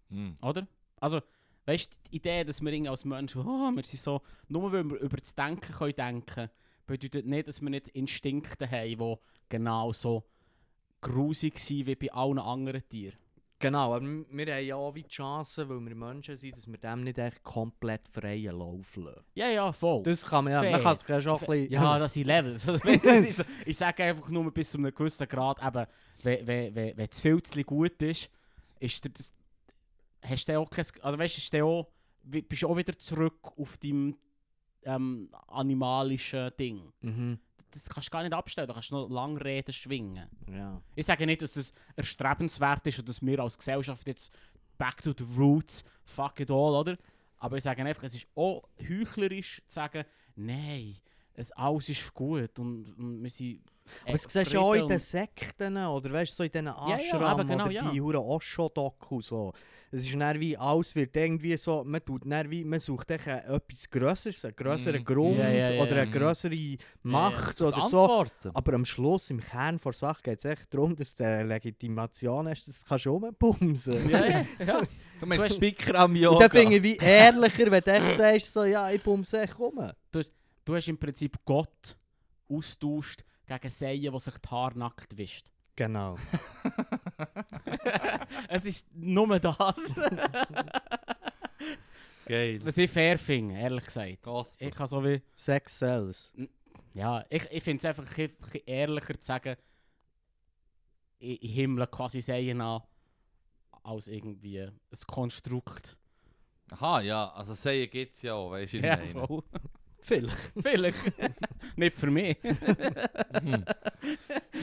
Mm. oder? Also, weißt du, die Idee, dass wir irgendwie als Menschen, oh, wir sind so, nur weil wir über das Denken können denken, bedeutet nicht, dass wir nicht Instinkte haben, die genau so grusig sind wie bei allen anderen Tieren. Genau, aber wir haben ja auch wie die Chance, weil wir Menschen sind, dass wir dem nicht echt komplett freien Lauf lassen. Ja, ja, voll. Das kann man ja, man kann es ja schon ein bisschen... Ja, das sind Levels. Ich sage einfach nur bis zu einem gewissen Grad, eben, wenn, wenn, wenn, wenn das Filzli gut ist, ist das, hast du auch kein, also weißt, du, auch, bist du auch wieder zurück auf deinem ähm, animalischen Ding. mhm. Das kannst du gar nicht abstellen, da kannst du noch lange Reden schwingen. ja. Ich sage nicht, dass das erstrebenswert ist und dass wir als Gesellschaft jetzt back to the roots, fuck it all, oder? Aber ich sage einfach, es ist auch heuchlerisch zu sagen, nein, es, alles ist gut und, und wir sind. Aber das siehst du ja auch in den Sekten oder weißt du, so in diesen ja, Ashram eben genau, oder ja. die Huren Osho-Doku so. Es ist dann wie, alles wird irgendwie so, man, tut dann wie, man sucht äh, etwas Grösseres, einen grösseren Mhm. Grund Ja, ja, ja, oder eine grössere Macht Ja, oder so. Antworten. Aber am Schluss, im Kern der Sache, geht es echt darum, dass du eine Legitimation hast, dass du kannst rumbumsen Ja, ja, ja. Du meinst Bikram Und Yoga. dann finde ich wie ehrlicher, wenn du sagst, so, ja, ich bumse echt rum. Du hast im Prinzip Gott austauscht gegen Seien, die sich die Haare nackt wischt. Genau. es ist nur das, Geil. was ich fair finde, ehrlich gesagt. Gospel. Ich kann so wie... Sex sells. Ja, ich, ich finde es einfach ein bisschen- ehrlicher zu sagen, ich, ich himmle quasi Seien an, als irgendwie ein Konstrukt. Aha, ja, also Seien gibt es ja auch, weißt du, Ja, meine? voll. Vielleicht. Vielleicht. Nicht für mich. Mhm.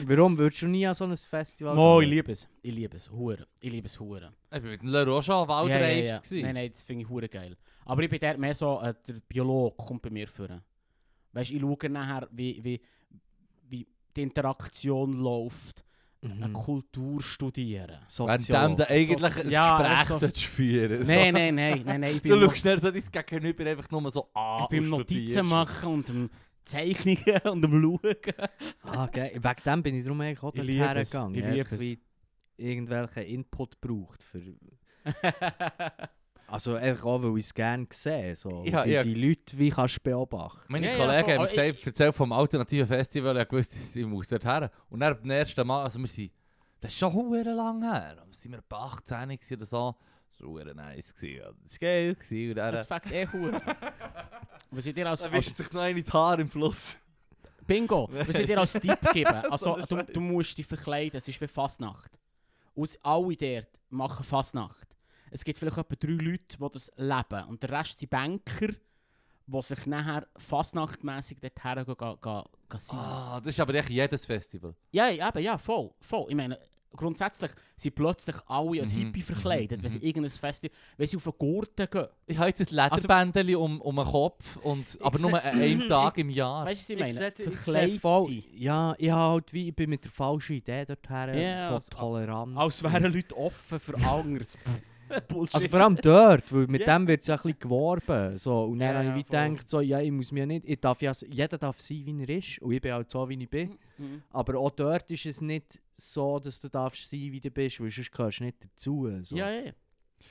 Warum würdest du nie an so ein Festival Mo, ich gehen? liebe es. Ich liebe es. Hure. Ich liebe es hure. Ich bin mit dem Leroy schon an Waldraves. ja. gewesen. Nein, nein, das finde ich hure geil. Aber ich bin dort mehr so, äh, der Biolog kommt bei mir vor. Weißt du, ich schaue nachher, wie, wie, wie die Interaktion läuft, Mhm. Kultur studieren. Währenddem du eigentlich So- ein ja, Gespräch also- solltest führen so. Nein, nein, nein, nein, nein. Ich Du schaust schnell so dein Gegenüber einfach nur so an ich bin Notizen machen und im Zeichnungen und im Schauen. Ah, geil. Wegen dem bin ich darum eigentlich auch Ich hergegangen. Ich Ich es. wie irgendwelchen Input braucht. Für also einfach auch, weil ich es gerne sehe. So. Ja, die, ja. die Leute wie kannst du beobachten. Meine Ja, ja, Kollegen voll. haben gesagt, erzähl vom alternativen Festival, ich wusste, ich muss dort her. Und dann beim ersten Mal, also wir sind, das ist schon hure lang her, da sind wir bei 18 gewesen oder so. Das war hure nice. Gewesen. ja. Das war geil. Und dann, Das fängt eh hure. Was ich dir als, dann als wischt sich noch eine die Haare im Fluss. Bingo, was ich dir als Tipp geben. So Also, du, du musst dich verkleiden, es ist wie Fastnacht. Aus alle dort machen Fastnacht. Es gibt vielleicht etwa drei Leute, die das leben. Und der Rest sind Banker, die sich nachher fastnachtmässig dorthin gehen, gehen, gehen, gehen sein. Ah, das ist aber echt jedes Festival. Ja, eben, ja, voll, voll. Ich meine, grundsätzlich sind plötzlich alle als Mhm, Hippie verkleidet, mhm, wenn sie mhm. irgendein Festival, wenn sie auf einen Gurten gehen. Ich habe jetzt ein Lederbändchen um, um den Kopf, und, aber nur einem Tag im Jahr. Weißt du, was ich meine? Verkleidet. voll- Ja, ich, halt wie, ich bin mit der falschen Idee dorthin Ja, von als- Toleranz. Als wären Leute offen für anderes. Bullshit. Also vor allem dort, weil mit Ja. dem wird es ein bisschen geworben. So. Und dann Ja, habe ich ja, wie gedacht, so, ja, ich muss mir nicht, ich darf ja, jeder darf sein, wie er ist. Und ich bin halt so, wie ich bin. Mhm. Aber auch dort ist es nicht so, dass du darfst sein, wie du bist, weil sonst gehörst du nicht dazu. So. Ja, ja, ja.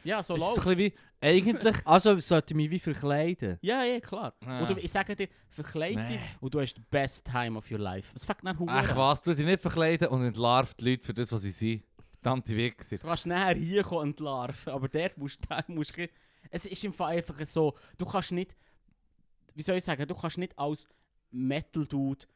Ja, so Es ist läuft ein bisschen wie, eigentlich... Also sollte ich mich wie verkleiden. Ja, ja, klar. Ah. Und du, ich sage dir, verkleid dich Nee. und du hast the best time of your life. Es fängt nach Huren Ach was, du dich nicht verkleiden und entlarvt die Leute für das, was sie sind. Verdammte Wichser. Du kannst nachher hier kommen entlarven, aber dort musst du... Musst es ist im Fall einfach so, du kannst nicht... Wie soll ich sagen, du kannst nicht als Metal-Dude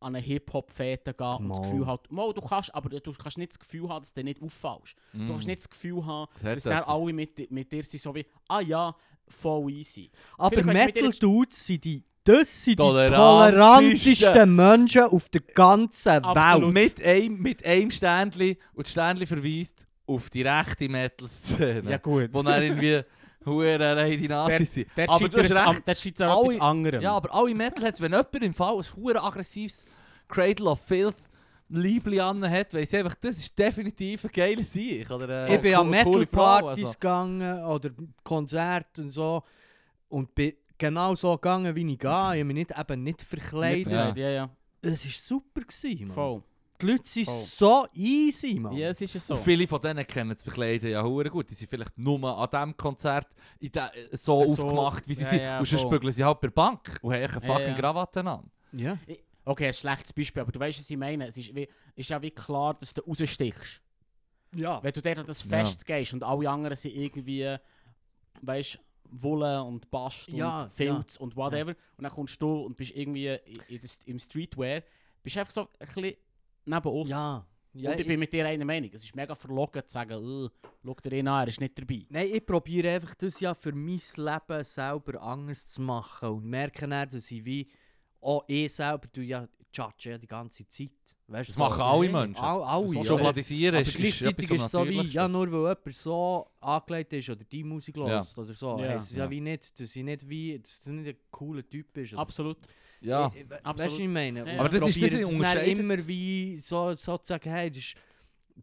an eine Hip-Hop-Fete gehen und das. Gefühl haben... Mal, du kannst, aber du kannst nicht das Gefühl haben, dass du nicht auffällst. Mm. Du kannst nicht das Gefühl haben, Das dass dann alle mit, mit dir sind so wie... Ah ja, voll easy. Aber Metal-Dudes sind die, das sind die Tolerantesten. tolerantesten Menschen auf der ganzen Absolut. Welt. Mit einem, mit einem Sternli und das Sternli verweist auf die rechte Metal-Szene. Ja gut. Wo dann irgendwie hure Lady Nazis sind. Aber du hast recht. der scheitert Alle- etwas anderem. Ja, aber alle Metalheads, wenn jemand im Fall ein hure aggressives Cradle of Filth Liebli an hat, weiss ich einfach, das ist definitiv ein geiler Sieg. Oder eine Ich bin an Metal-Partys also. gegangen oder Konzerte und so und bin genau so gegangen, wie ich gehe. Ich habe mich nicht, eben nicht verkleidet. Ja, ja, ja. Es war super, gewesen, Mann. Voll. Die Leute sind Voll. so easy, Mann. Ja, es ist ja so. Und viele von denen kennen das Verkleiden ja hure gut. Die sind vielleicht nur an diesem Konzert in de, so, So, aufgemacht, wie sie ja, sind. ja, und sonst voll. bügeln sie halt per Bank und haben eine Ja, fucking ja. Krawatte an. Ja. Okay, ein schlechtes Beispiel, aber du weißt, was ich meine. Es ist, wie, ist ja wie klar, dass du rausstichst. ja. Wenn du dort an das Ja. Fest gehst und alle anderen sind irgendwie, weißt Wolle und Bast Ja, und Filz und whatever. Und dann kommst du und bist irgendwie in, in im Streetwear. Bist einfach so ein bisschen neben uns. Ja. ja und ich bin mit dir einer Meinung. Es ist mega verlogen zu sagen, «Äh, schau dir ihn an, er ist nicht dabei. Nein, ich probiere einfach das ja für mein Leben selber anders zu machen und merke dann, dass ich wie auch ich selber tu ja judge ja die ganze Zeit. Weißt, Das machen alle Menschen. All, alle, Das ja. Schubladisieren Aber ist, ist gleichzeitig ist es so wie, ja, nur weil jemand so angelegt ist oder die Musik Ja. hört oder so, Ja. heisst es ja Ja. wie nicht, dass ich nicht wie, dass das nicht ein cooler Typ ist. Absolut. Ja. Ich- Weißt absolut. du, was ich meine? Ja, Aber das ist- das es dann unterscheidet- immer wie so, so zu sagen, hey, das ist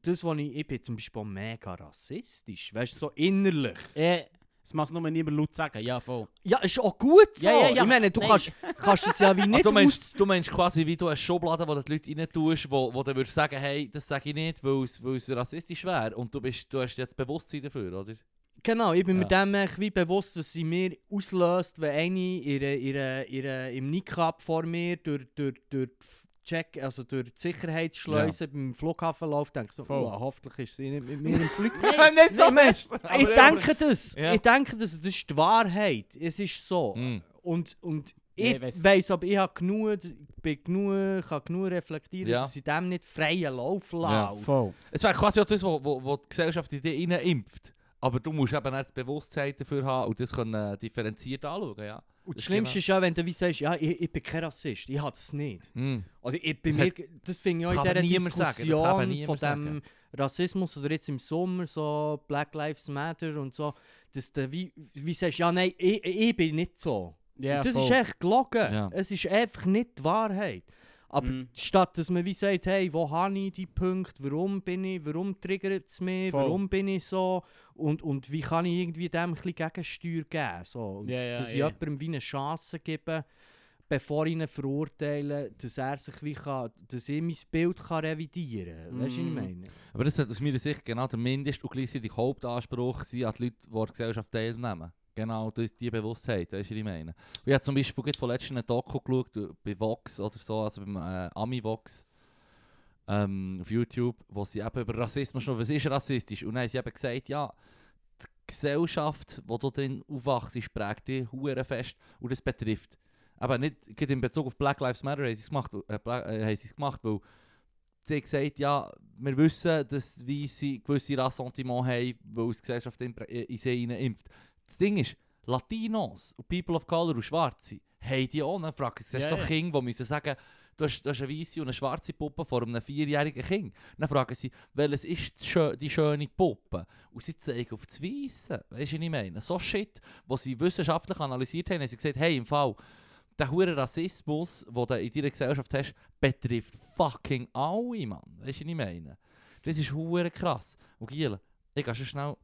das, was ich, ich bin zum Beispiel mega rassistisch, weißt du, so innerlich. Äh, es muss nur niemand laut sagen, ja voll. Ja, ist auch gut so. Ja, ja, ja. Ich meine, du Nein. kannst, kannst es ja wie nicht du, aus... meinst, du meinst quasi wie du eine Schublade, wo du die Leute rein tust, wo, wo du würdest sagen, hey, das sage ich nicht, weil es, weil es rassistisch wäre. Und du, bist, du hast jetzt Bewusstsein dafür, oder? Genau, ich bin mir Ja. dem echt wie bewusst, was sie mir auslöst, wenn eine ihre, ihre, ihre, im Niqab vor mir durch, durch, durch Check, also durch die Sicherheitsschleuse beim Flughafen läuft, denke ich so, oh, hoffentlich ist sie nicht mit mir im Flug. nicht so fest! ich denke das. Ja. Ich denke das. Das ist die Wahrheit. Es ist so. Mm. Und, und Ja, ich ich weiss. weiss, aber ich habe genug, bin genug, kann genug reflektieren, Ja. dass ich dem nicht freien Lauf Ja. lasse. Voll. Es wäre quasi auch das, wo, wo die Gesellschaft in dich impft. Aber du musst eben auch das Bewusstsein dafür haben und das können, äh, differenziert anschauen. Ja. Und das Das Schlimmste genau. ist ja, wenn du wie sagst, ja, ich, ich bin kein Rassist, ich habe das nicht. Mm. Oder ich bin Das mir, das finde ich auch in dieser sagen, Diskussion aber von dem sagen. Rassismus oder jetzt im Sommer so Black Lives Matter und so, dass du wie, wie sagst, ja nein, ich, ich bin nicht so. Und das voll. ist echt gelogen. Ja. Es ist einfach nicht die Wahrheit. Aber Mhm. statt dass man wie sagt, hey, wo habe ich die Punkte, warum bin ich, warum triggert es mich, Voll. warum bin ich so und, und wie kann ich irgendwie dem ein bisschen Gegensteuer geben. So. Und Ja, ja, dass ich ja. jemandem wie eine Chance gebe, bevor ich ihn verurteile, dass er sich wie kann, dass ich mein Bild kann revidieren kann. Weißt du, was ich Mhm. meine? Aber das sollte aus meiner Sicht genau der Mindest- und gleichzeitig Hauptanspruch sein an die Leute, die an der Gesellschaft teilnehmen. Genau, das, die Bewusstheit, weißt du, was ich meine? Ich habe zum Beispiel gerade vor letztem ein Doku geschaut, äh, bei Vox oder so, also beim äh, Ami-Vox ähm, auf YouTube, wo sie eben über Rassismus schon, was ist rassistisch? Und dann haben sie eben gesagt, ja, die Gesellschaft, wo du drin aufwachst, prägt dich hure fest und das betrifft aber nicht in Bezug auf Black Lives Matter haben sie es gemacht, äh, äh, haben sie es gemacht weil sie gesagt, ja, wir wissen, dass Weisse gewisse Ressentiment haben, weil es die Gesellschaft in, in sie impft. Das Ding ist, Latinos und People of Color und Schwarze haben die auch. Sie, Ja, hast du ja. doch Kinder, die müssen sagen, du hast, du hast eine weiße und eine schwarze Puppe vor einem vierjährigen Kind. Dann fragen sie, welches ist die, schö die schöne Puppe? Und sie zeigen auf das Weiße. Weißt du, was ich meine? So Shit, was sie wissenschaftlich analysiert haben, haben sie gesagt, hey, im Fall, der hure Rassismus, den du in deiner Gesellschaft hast, betrifft fucking alle, Mann. Weißt du, was ich meine? Das ist hure krass. Und Giel, ich gehe schon schnell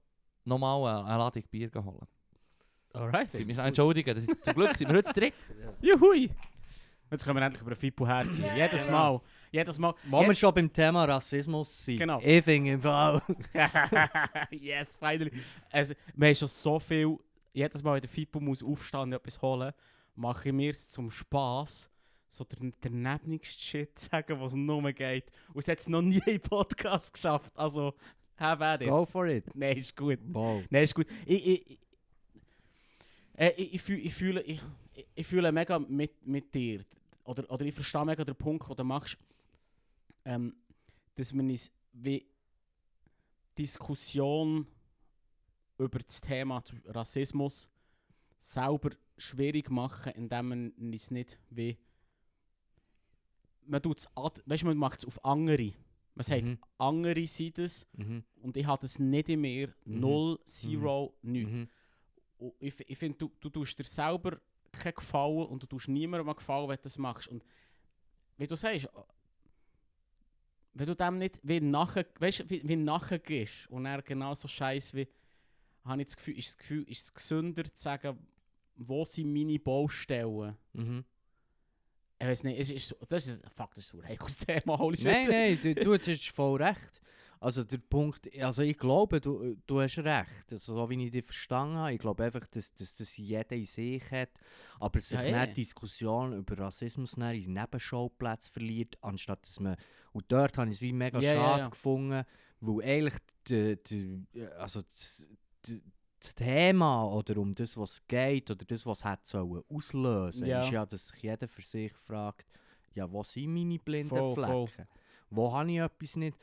nochmal eine Ladung Bier holen. Alright. Sie müssen entschuldigen, das ist, zum Glück sind wir heute zurück. Juhui! Jetzt können wir endlich über Fippo herziehen. Jedes Mal. Jedes Mal. Wo wir schon beim Thema Rassismus sind. Genau. Ich finde im Fall. yes, finally. Also, wir haben schon so viel. Jedes Mal, wenn der Fippo muss aufstehen und etwas holen, mache ich mir es zum Spass, so der, der nebnigste Shit zu sagen, was nur geht. Und es hat es noch nie im Podcast geschafft. Also, have at it. Go for it. Nein, ist gut. Wow. Nein, ist gut. Ich, ich, ich, äh, ich, ich, fühl, ich, fühle, ich, ich- fühle mega mit, mit dir. Oder, oder ich verstehe mega den Punkt, den du machst, ähm, dass man uns wie Diskussion über das Thema Rassismus selber schwierig machen, indem man es nicht wie. Man, tut's ad, weißt, man macht es auf andere. Man sagt, Mhm. andere sind es Mhm. und ich habe das nicht in mir. Mhm. Null, zero, nichts. Mhm. Und ich, ich finde, du, du tust dir selber keinen Gefallen und du tust niemandem einen Gefallen, wenn du das machst. Und wie du sagst, wenn du dem nicht wie nachher, weißt, wie, wie nachher gehst und er genauso scheiße wie, habe ich das Gefühl, ist das Gefühl, ist es gesünder zu sagen, wo sind meine Baustellen? Mhm. Ich weiß nicht, ist, das ist, das ist ein heikles Thema, holy shit. Nein, nein, du, du hast voll recht. Also der Punkt, also ich glaube, du, du hast recht. Also, so wie ich dich verstanden habe, ich glaube einfach, dass, dass das jeder in sich hat, aber sich Ja, ja. nicht die Diskussion über Rassismus in Nebenschauplätze verliert, anstatt dass man, und dort habe ich es wie mega Ja, schade ja. gefunden, weil eigentlich die, die, also das, die, das Thema oder um das, was es geht oder das, was hat sollen auslösen, Ja. ist ja, dass sich jeder für sich fragt, ja, wo sind meine blinden Voll, Flecken? voll. Wo habe ich etwas nicht,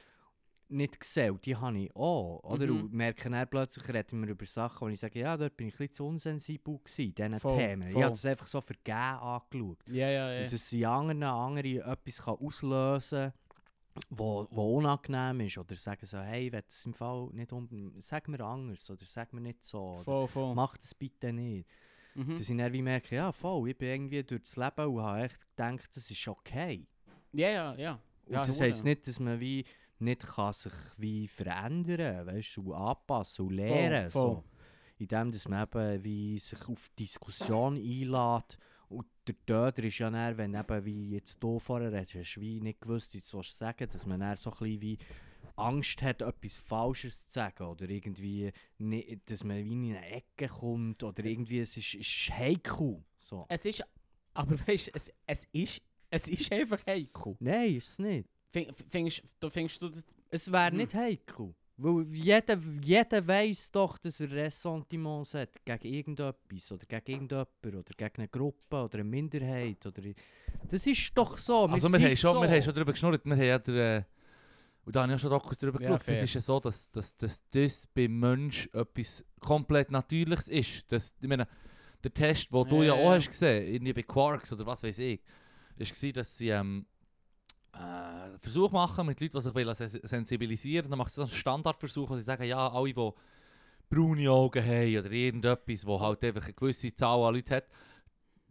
nicht gesehen? Die habe ich auch. Oder? Mhm. Und merke dann plötzlich, reden wir über Sachen, wo ich sage, ja, dort bin ich ein bisschen zu unsensibel gewesen, diesen Voll, Themen. Ich voll. habe das einfach so vergeben angeschaut. Ja, ja, ja. Und dass sie anderen andere etwas kann auslösen kann, wo, wo unangenehm ist. Oder sagen so, hey, ich will das im Fall nicht um... Sag mir anders oder sag mir nicht so. Voll, voll. Mach das bitte nicht. Mhm. Dass ich dann wie merke, ja voll, ich bin irgendwie durch das Leben und habe echt gedacht, das ist okay. Ja, ja, ja. Und ja das heisst nicht, dass man wie nicht kann sich wie verändern weißt, und anpassen und lernen. voll. So. Indem dass man eben wie sich auf Diskussion einlädt. Und der Töter ist ja dann, wenn eben wie jetzt du vorher hast, hast du wie nicht gewusst, was du sagen dass man dann so ein bisschen wie Angst hat, etwas Falsches zu sagen. Oder irgendwie, nicht, dass man wie in eine Ecke kommt. Oder irgendwie, es ist, ist heikel. So. Es ist, aber weißt du, es, es, ist, es ist einfach heikel. Nein, ist es nicht. Findest, du findest du das... Es wäre Hm. nicht heikel. Weil jeder, jeder weiß doch, dass er Ressentiments hat gegen irgendetwas oder gegen irgendjemanden oder gegen eine Gruppe oder eine Minderheit. Oder Das ist doch so. Also wir haben, schon, so. wir haben schon darüber geschnurrt, wir haben ja der, äh, und da habe ich auch schon Dokus darüber Ja, geschaut, fair. ist ja so, dass, dass, dass das beim Mensch etwas komplett Natürliches ist. Das, ich meine, der Test, den du ja, Ja, auch ja. hast gesehen, irgendwie bei Quarks oder was weiß ich, war, dass sie ähm, äh, Versuch machen mit Leuten, die sich sen- sensibilisieren. Dann machen sie so einen Standardversuch, wo sie sagen, ja, alle, die braune Augen haben oder irgendetwas, wo halt einfach eine gewisse Zahl an Leuten hat,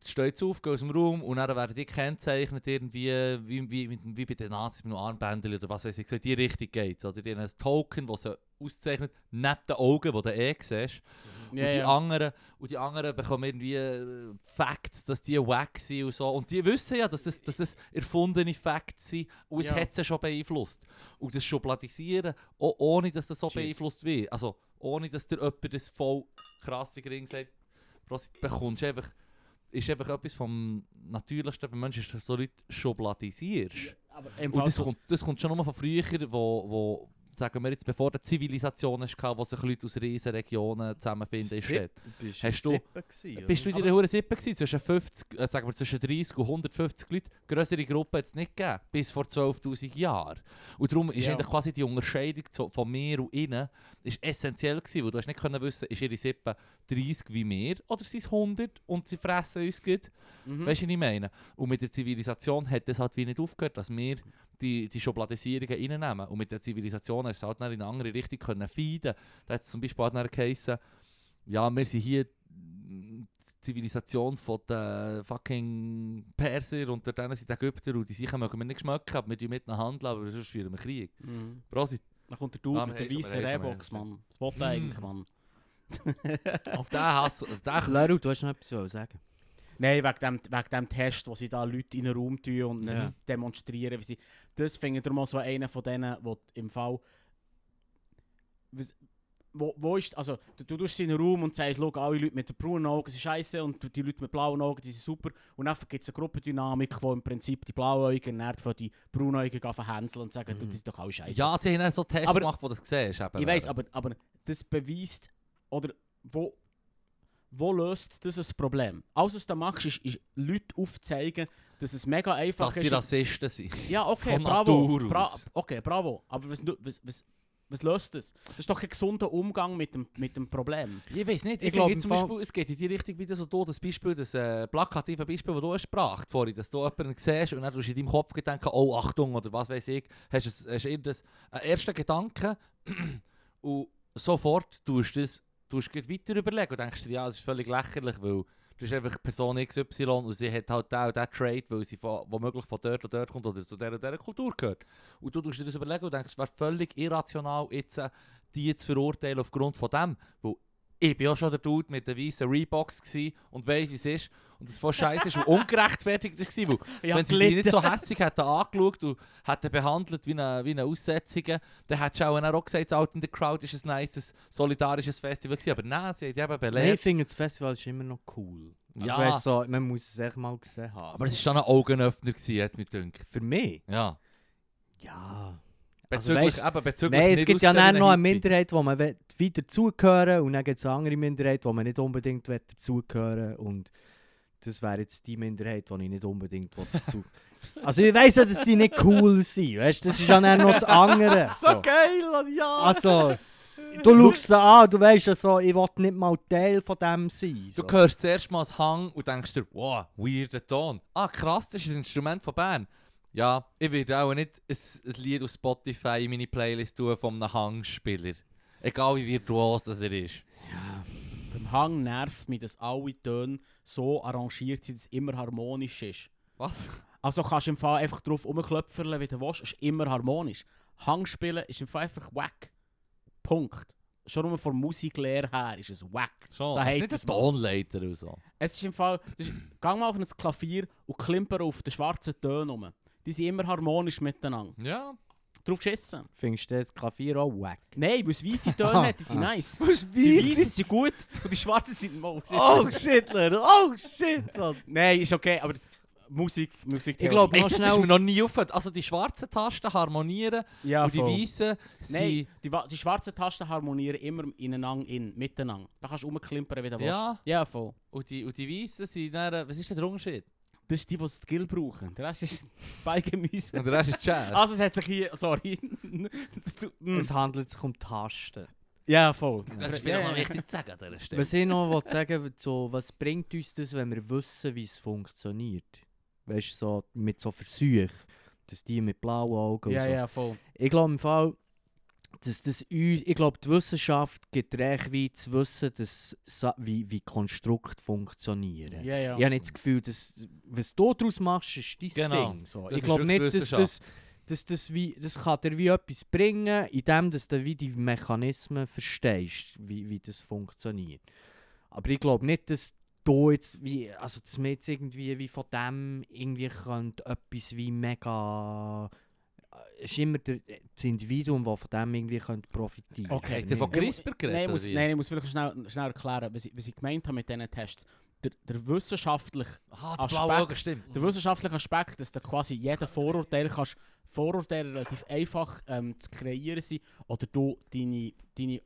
stehen auf, gehen aus dem Raum und dann werden die gekennzeichnet irgendwie, wie, wie, wie, bei den Nazis mit einem Armbändchen oder was weiß ich, so in die Richtung geht Oder? Die haben ein Token, das sie auszeichnet, neben den Augen, die du eh siehst. Ja, und, die ja. anderen, und die anderen bekommen irgendwie äh, Facts, dass die wack sind und so. Und die wissen ja, dass es, dass es erfundene Facts sind und es Ja. hat sie schon beeinflusst. Und das Schubladisieren, auch ohne dass das so Cheers. beeinflusst wird, also ohne dass dir jemand das voll krasse Gering sagt, bekommst du einfach, ist einfach etwas vom Natürlichsten beim Menschen, ist, dass du Leute schubladisierst. Im Und das kommt, das kommt schon nur von früher, wo, wo, sagen wir jetzt, bevor der Zivilisation hatte, wo sich Leute aus Riesenregionen zusammenfinden in Städten. Bist Hast du- gewesen, Bist du in dieser Hure Sippe gewesen? Zwischen 50, äh, sagen wir zwischen 30 und 150 Leuten. Größere Gruppen hat es nicht gegeben, bis vor 12'000 Jahren. Und darum ist Ja. eigentlich quasi die Unterscheidung zu, von mir und ihnen ist essentiell gewesen, weil du hast nicht können wissen, ist ihre Sippe 30 wie wir oder sind es 100 und sie fressen uns gut. Mhm. Weißt du, was ich meine? Und mit der Zivilisation hat es halt wie nicht aufgehört, dass wir die, die Schubladisierungen reinnehmen. Und mit der Zivilisation hast du es halt dann in eine andere Richtung können feeden. Da hat es zum Beispiel dann geheißen, ja, wir sind hier die Zivilisation von den fucking Perser und dort sind die Ägypter und die Sicher mögen wir nicht schmecken, aber wir tun mit ihnen handeln, aber sonst führen wir Krieg. Mhm. Prosit. Dann kommt der Dude Ah, mit der weißen Rehbox. Mann. Das wollte er Mm. eigentlich, Mann. Auf den Hass, auf den Leru, du hast noch etwas zu sagen. Nein, wegen dem, wegen dem Test, wo sie da Leute in einen Raum tun und Ja. demonstrieren, wie sie... Das finde ich mal so einer von denen, wo im Fall... Wo, wo ist... Also, du, du tust sie in einen Raum und sagst, schau, alle Leute mit den braunen Augen sind scheiße und die Leute mit blauen Augen, die sind super. Und dann gibt es eine Gruppendynamik, wo im Prinzip die Blauäugigen dann von die Braunäugigen verhänseln und sagen, du, die sind doch alle scheiße. Ja, sie haben so Tests Aber- gemacht, wo du das siehst. Ich weiß, aber, aber das beweist, oder wo, wo löst das ein Problem? Alles, was du machst, ist, ist Leute aufzeigen, dass es mega einfach dass sie ist. Rassisten sind. Ja, okay, von bravo. Bra okay, bravo. Aber was, was, was, was löst das? Das ist doch kein gesunder Umgang mit dem, mit dem Problem. Ich weiß nicht, Ich ich, glaub, glaube zum Fall- Beispiel, es geht in die Richtung, wie du so da das Beispiel, das äh, plakative Beispiel, das du hast gebracht vorhin, dass du jemanden siehst und dann tust du in deinem Kopf denken, oh Achtung oder was weiß ich, hast du hast irgendeinen einen ersten Gedanken und sofort tust du das du gleich weiter überlegen und denkst dir, ja, das ist völlig lächerlich, weil du bist einfach Person XY und sie hat halt und den Trade, weil sie von, womöglich von dort und dort kommt oder zu der und dieser Kultur gehört. Und du tust dir das überlegen und denkst, es wäre völlig irrational, jetzt äh, die zu verurteilen aufgrund von dem. Weil ich bin ja schon der Dude mit der weißen Reeboks und weiss, wie es ist. Und das voll scheiße ist und ungerechtfertigt war. Weil Ja, wenn sie dich nicht so hässlich hätten angeschaut und hätten behandelt wie eine, wie eine Aussetzung, dann hättest du auch, gesagt, Out in the Crowd ist ein nice, solidarisches Festival gewesen. Aber nein, sie haben eben Nein, ich belehrt. finde, das Festival ist immer noch cool. Also, Ja. weißt, so, man muss es echt mal gesehen haben. aber es war schon ein Augenöffner, gewesen, jetzt mit dünkt. für mich? Ja. Ja. Bezüglich, weisst- eben, bezüglich Nein, es gibt ja dann noch eine. Minderheit, wo man will wieder dazugehören und dann gibt es eine andere Minderheit, wo man nicht unbedingt will dazugehören und das wäre jetzt die Minderheit, die ich nicht unbedingt dazu Also ich weiss ja, dass die nicht cool sind, weißt das ist ja dann noch das andere. So. geil, ja! Also, du schaust sie an, du weißt ja so, ich will nicht mal Teil von dem sein. So. Du hörst zuerst mal das Hang und denkst dir, wow, weirder Ton. Ah, krass, das ist ein Instrument von Bern. Ja, ich werde auch nicht ein, ein Lied auf Spotify in meine Playlist tun von einem Hangspieler. Egal wie virtuos das er ist. Ja. Beim Hang nervt mich, dass alle Töne so arrangiert sind, dass es immer harmonisch ist. Was? Also kannst du im Fall einfach drauf rumklöpferle, wie du willst, ist immer harmonisch. Hang spielen ist im Fall einfach wack. Punkt. Schon nur von Musiklehre her ist es wack. Schon, Da das ist nicht ein. Tonleiter oder so. Es ist im Fall, ist, geh mal auf ein Klavier und klimper auf den schwarzen Tönen rum. Die sind immer harmonisch miteinander. Ja. Drauf geschissen. Findest du das Klavier auch wack? Nein, weil es weiße Töne hat, die sind ah. nice. Was Die weißen sind gut und die schwarzen sind... Shit. Oh shit, Leute, oh shit! Nein, ist okay, aber Musik, Musik Ich glaub, Echt, noch das schnell ist mir auf- noch nie aufgefallen. Also die schwarzen Tasten harmonieren ja, und die voll. weißen Nein, sind... die, wa- die schwarzen Tasten harmonieren immer ineinander, in, miteinander. Da kannst du rumklimpern, wie du willst. Ja, Ja, voll. und die, und die weißen sind dann... Was ist denn der Unterschied? Das ist die, die Skill brauchen. Der Rest ist Beigemüse. Und der Rest ist Jazz. Also es hat sich hier... Sorry. Du-. Es handelt sich um Tasten. ja, voll. das ist vielleicht mal ja. wichtig zu sagen an dieser Stelle. Was ich noch sagen so, was bringt uns das, wenn wir wissen, wie es funktioniert? Weißt du, so, mit so Versuchen, dass die mit blauen Augen Ja, und so. ja, voll. Ich glaube im Fall, dass das uns, ich glaube, die Wissenschaft gibt Reichweite zu wissen, dass, wie, wie Konstrukte funktionieren. Ja, ja. Ich habe nicht das Gefühl, dass was du daraus machst, ist dein Genau. Ding. So. Ich glaube nicht, dass das, dass das, wie, das kann dir wie etwas bringen, indem dass du wie die Mechanismen verstehst, wie, wie das funktioniert. Aber ich glaube nicht, dass du jetzt wie, also dass wir jetzt irgendwie wie von dem irgendwie könnt etwas wie mega ist immer der, das Individuum, das von dem irgendwie könnte profitieren Okay. Habt ihr von CRISPR geredet? Nein, ich muss, nein, ich muss vielleicht schnell, schnell erklären, was ich, was ich gemeint habe mit diesen Tests. der, der wissenschaftliche Ah, der Aspekt. der wissenschaftliche Aspekt, dass du quasi jeden Vorurteil kannst, Vorurteile relativ einfach ähm, zu kreieren sind oder du deine, deine,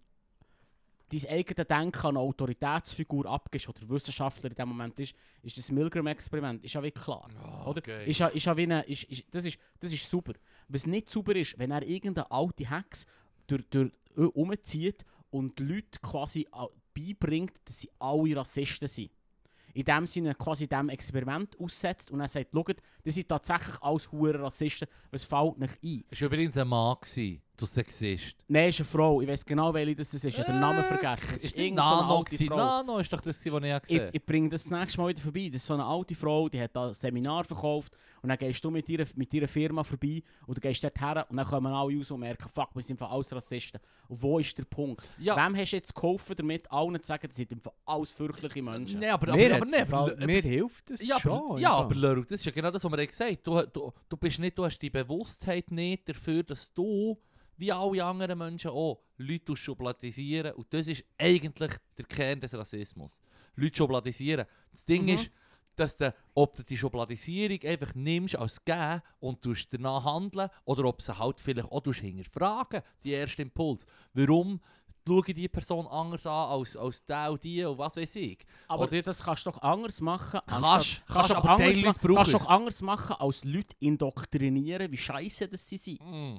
dein eigenes Denken an eine Autoritätsfigur abgibst, oder der Wissenschaftler in dem Moment ist, ist das Milgram-Experiment, ist ja wie klar. Ah, Oder? okay. Ist ja, ist ja wie eine, ist, ist, das, ist, das ist super. Was nicht super ist, wenn er irgendeine alte Hex durch, durch, äh, umzieht und die Leute quasi a- beibringt, dass sie alle Rassisten sind. In dem Sinne quasi dem Experiment aussetzt und er sagt, schaut, das sind tatsächlich alles hure Rassisten, was fällt nicht ein? Es war übrigens ein Mann, gewesen, du Sexist. Nein, ist eine Frau, ich weiß genau, welche das ist, ich habe den Namen vergessen. Es Ist irgendeine so Nano alte? Frau. Nano ist doch das, was ich Ich, gesehen ich bringe das das nächste Mal wieder vorbei. Das ist so eine alte Frau, die hat da ein Seminar verkauft und dann gehst du mit ihrer, mit ihrer Firma vorbei und du gehst dort her und dann kommen alle raus und merken, fuck, wir sind alles Rassisten. Und wo ist der Punkt? Ja. Wem hast du jetzt geholfen damit, allen zu sagen, das sind alles fürchterliche Menschen? Nein, aber, Mir, aber, aber, aber, mir hilft das ja, schon. aber, ja, aber Leru, das ist ja genau das, was wir gesagt haben. Du, du, du, bist nicht, du hast die Bewusstheit nicht dafür, dass du, wie alle anderen Menschen auch, Leute schubladisieren. Und das ist eigentlich der Kern des Rassismus. Leute schubladisieren. Das Ding Mhm. ist, dass du, ob du die Schubladisierung einfach nimmst als gegeben und tust danach handeln oder ob sie halt vielleicht auch hinterfragen, die erste Impuls. Warum schaue ich die Person anders an als, als der und die und was weiß ich. aber oder- das kannst du doch anders machen. Kannst, kannst, aber anders brauchen kannst es. doch anders machen, als Leute indoktrinieren, wie scheiße das sie sind. Mm.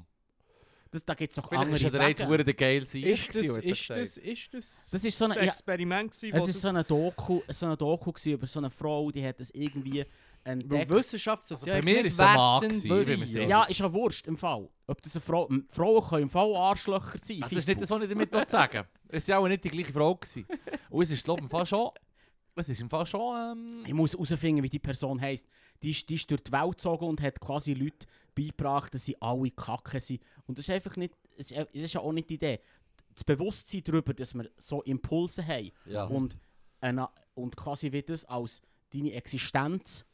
Das, da gibt es noch Vielleicht andere ist ja der eine Wege. Hure der geil sein. Ist das, ist das, ist das, Das ist so ein ja, Experiment gewesen, Es ist so eine Doku, so eine Doku gewesen über so eine Frau, die hat das irgendwie Weil entdeckt. Wissenschaft Also bei mir ist es ein Mann. Ja, ist ja wurscht im Fall. Ob das eine Frau... Frauen können im Fall Arschlöcher sein. Also das ist nicht das, was ich damit sagen Es war auch nicht die gleiche Frau. Gewesen. Und es ist, glaube ich, im Fall schon... Es ist im Fall schon... Ich Ähm, muss herausfinden, wie die Person heisst. Die ist, die ist durch die Welt gezogen und hat quasi Leute beigebracht, dass sie alle Kacke sind. Und das ist einfach nicht... Das ist, das ist ja auch nicht die Idee. Das Bewusstsein darüber, dass wir so Impulse haben ja. und, eine, und quasi wie das als deine Existenz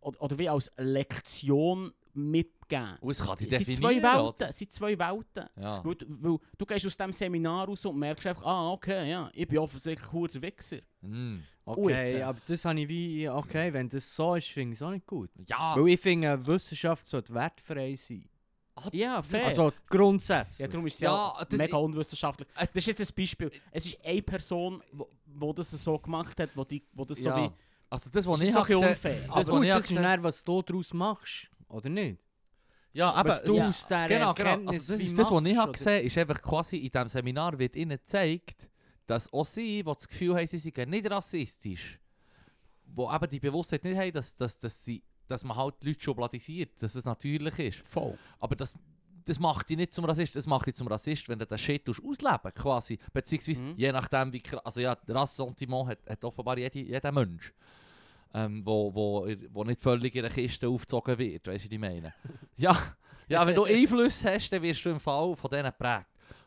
oder, oder wie als Lektion mitgeben. Und es kann dich definieren, zwei? Welten. Es sind zwei Welten. Ja. Weil, du- weil du gehst aus diesem Seminar raus und merkst einfach, ah, okay, ja, ich bin offensichtlich der Wichser. Mm. Okay, Ui, aber das habe ich wie... Okay, wenn das so ist, finde ich es auch nicht gut. Ja. Weil ich finde, Wissenschaft sollte wertfrei sein. Ja, fair. Also grundsätzlich. ja, darum ist es Ja, ja, das- mega unwissenschaftlich. Das ist jetzt ein Beispiel. Es ist eine Person, wo, wo das so gemacht hat, wo, die, wo das so ja. wie... Also das, was ich so habe gesehen... unfair. aber Das, gut, was ich das habe ist dann, was du daraus machst, oder nicht? Ja, aber... was du ja. aus dieser Genau, genau. Also das ist das, was ich habe gesehen ist einfach quasi in diesem Seminar wird ihnen gezeigt, dass auch sie, die das Gefühl haben, sie seien nicht rassistisch, wo eben die Bewusstheit nicht haben, dass, dass, dass, sie, dass man halt die Leute schubladisiert, dass es natürlich ist. Voll. Aber das, das macht dich nicht zum Rassist, das macht dich zum Rassist, wenn du den Shit ausleben quasi. Beziehungsweise Mhm. je nachdem, wie krass, also ja, Rassentiment hat, hat offenbar jede, jeder Mensch. Ähm, wo, wo, wo nicht völlig in der Kiste aufgezogen wird, weißt du, was ich meine? ja, ja, wenn du Einfluss hast, dann wirst du im Fall von denen geprägt.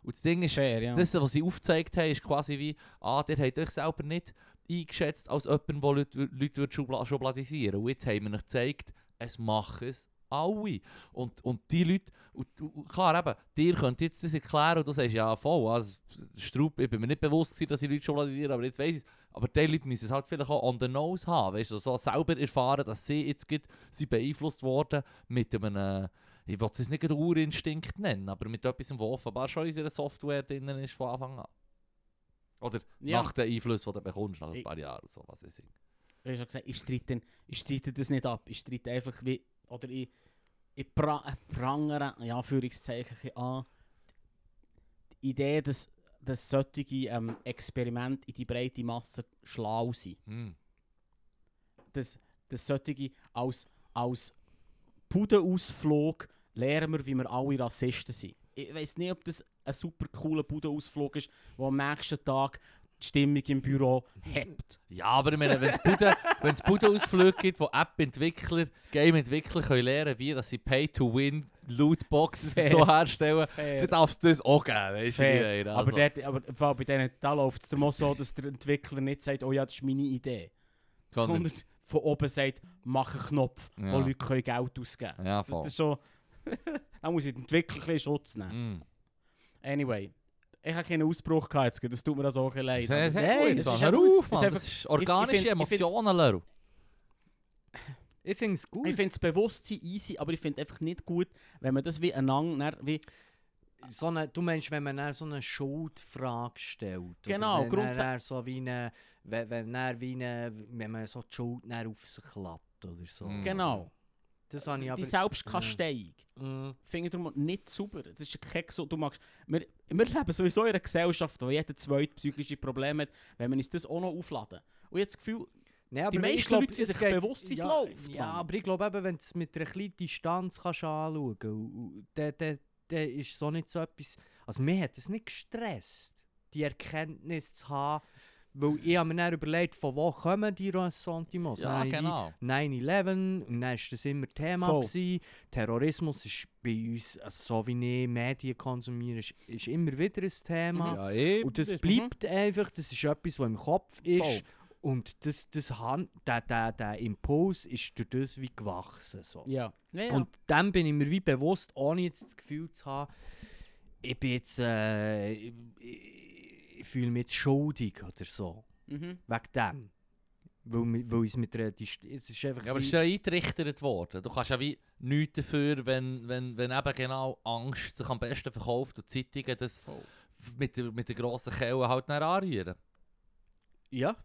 Und das Ding ist, Fair, ja. das, was sie aufgezeigt haben, ist quasi wie, ah, der hat euch selber nicht eingeschätzt als jemand, der Leute, Leute schubla schubladisieren Und jetzt haben wir euch gezeigt, es machen es alle. Und, und die Leute, und, und klar eben, dir könnt jetzt das erklären und du sagst, ja voll, also, Straub, ich bin mir nicht bewusst gewesen, dass ich Leute schubladisieren, aber jetzt weiss ich es. Aber die Leute müssen es halt vielleicht auch on the nose haben, weißt du, so selber erfahren, dass sie jetzt sie beeinflusst worden mit einem, ich will es nicht gerade Urinstinkt nennen, aber mit etwas, was offenbar schon in unserer Software drin ist von Anfang an. Oder Ja. nach den Einfluss, den du bekommst, nach ein Ich- paar Jahren. So, was ich. Du hast ja gesagt, ich streite, ich streite das nicht ab. Ich streite einfach wie, oder ich, ich pra, prangere, in Anführungszeichen, an, die Idee, dass, dass solche ähm, Experimente in die breite Masse schlau sind. Hm. Dass, dass solche als, als Budenausflug lernen wir, wie wir alle Rassisten sind. Ich weiß nicht, ob das ein super cooler Budenausflug ist, der am nächsten Tag die Stimmung im Büro hebt. Ja, aber wenn es Bude, wenn's Bude-Ausflüge gibt, wo App-Entwickler, Game-Entwickler können lernen wie dass sie Pay-to-Win Lootboxes Fair. so herstellen, Fair. dann darfst du das auch geben, Fair. meine? Aber, Also, dort, aber bei denen, da läuft es so, dass der Entwickler nicht sagt, oh ja, das ist meine Idee. sondern, Sondern von oben sagt, mach einen Knopf, Ja. wo Leute können Geld ausgeben können. ja, Das, voll. das ist so... da muss ich den Entwickler ein bisschen Schutz nehmen. Mm. Anyway, ich habe keinen Ausbruch gehabt jetzt, das tut mir das auch ein leid. Sehr, sehr Nein, es Mann. ist Hör einfach- auf, es ist Mann. einfach- Das ist organische ich ich find- Emotionen, Leru. Ich finde es gut. Ich finde das Bewusstsein easy, aber ich finde einfach nicht gut, wenn man das wie einander, wie, so eine, du meinst, wenn man dann so eine Schuldfrage stellt. Genau, wenn grundsä- dann so wie eine, wenn, wenn, wie eine, wenn man so die Schuld auf sich klappt oder so. Mhm. genau, Das habe ich aber... die Selbstkasteiung. Mhm. finde ich darum nicht sauber. Das ist kein so, du magst, wir, wir leben sowieso in einer Gesellschaft, wo jeder zweite psychische Probleme hat, wenn wir uns das auch noch aufladen. Und ich habe das Gefühl, Nee, aber Die meisten glaub, Leute sind es sich geht- bewusst, wie's ja, läuft, Ja, Mann. aber ich glaube eben, wenn du es mit einer kleinen Distanz kannst anschauen kannst, dann, dann, dann ist so nicht so etwas... Also mir hat es nicht gestresst, die Erkenntnis zu haben, weil ich habe mir dann überlegt, von wo kommen die Ressentiments. Ja, genau. 9-11 und dann war das immer Thema. Gewesen. Terrorismus ist bei uns, also so wie ich Medien konsumiere, ist, ist immer wieder ein Thema. Ja. Und das Mhm. bleibt einfach, das ist etwas, was im Kopf ist. Voll. Und das, das Han der, der, der Impuls ist durch das wie gewachsen. So. ja. ja, ja. Und dann bin ich mir wie bewusst, ohne jetzt das Gefühl zu haben, ich bin jetzt, äh, ich, ich, fühle mich jetzt schuldig oder so. mhm. Wegen dem. Weil, es mit einer Dist- es ist einfach Ja, aber es ist ja eingerichtet worden. Du kannst ja wie nichts dafür, wenn, wenn, wenn eben genau Angst sich am besten verkauft und Zeitungen das Voll. mit der, mit der grossen Kelle halt anrühren. Ja,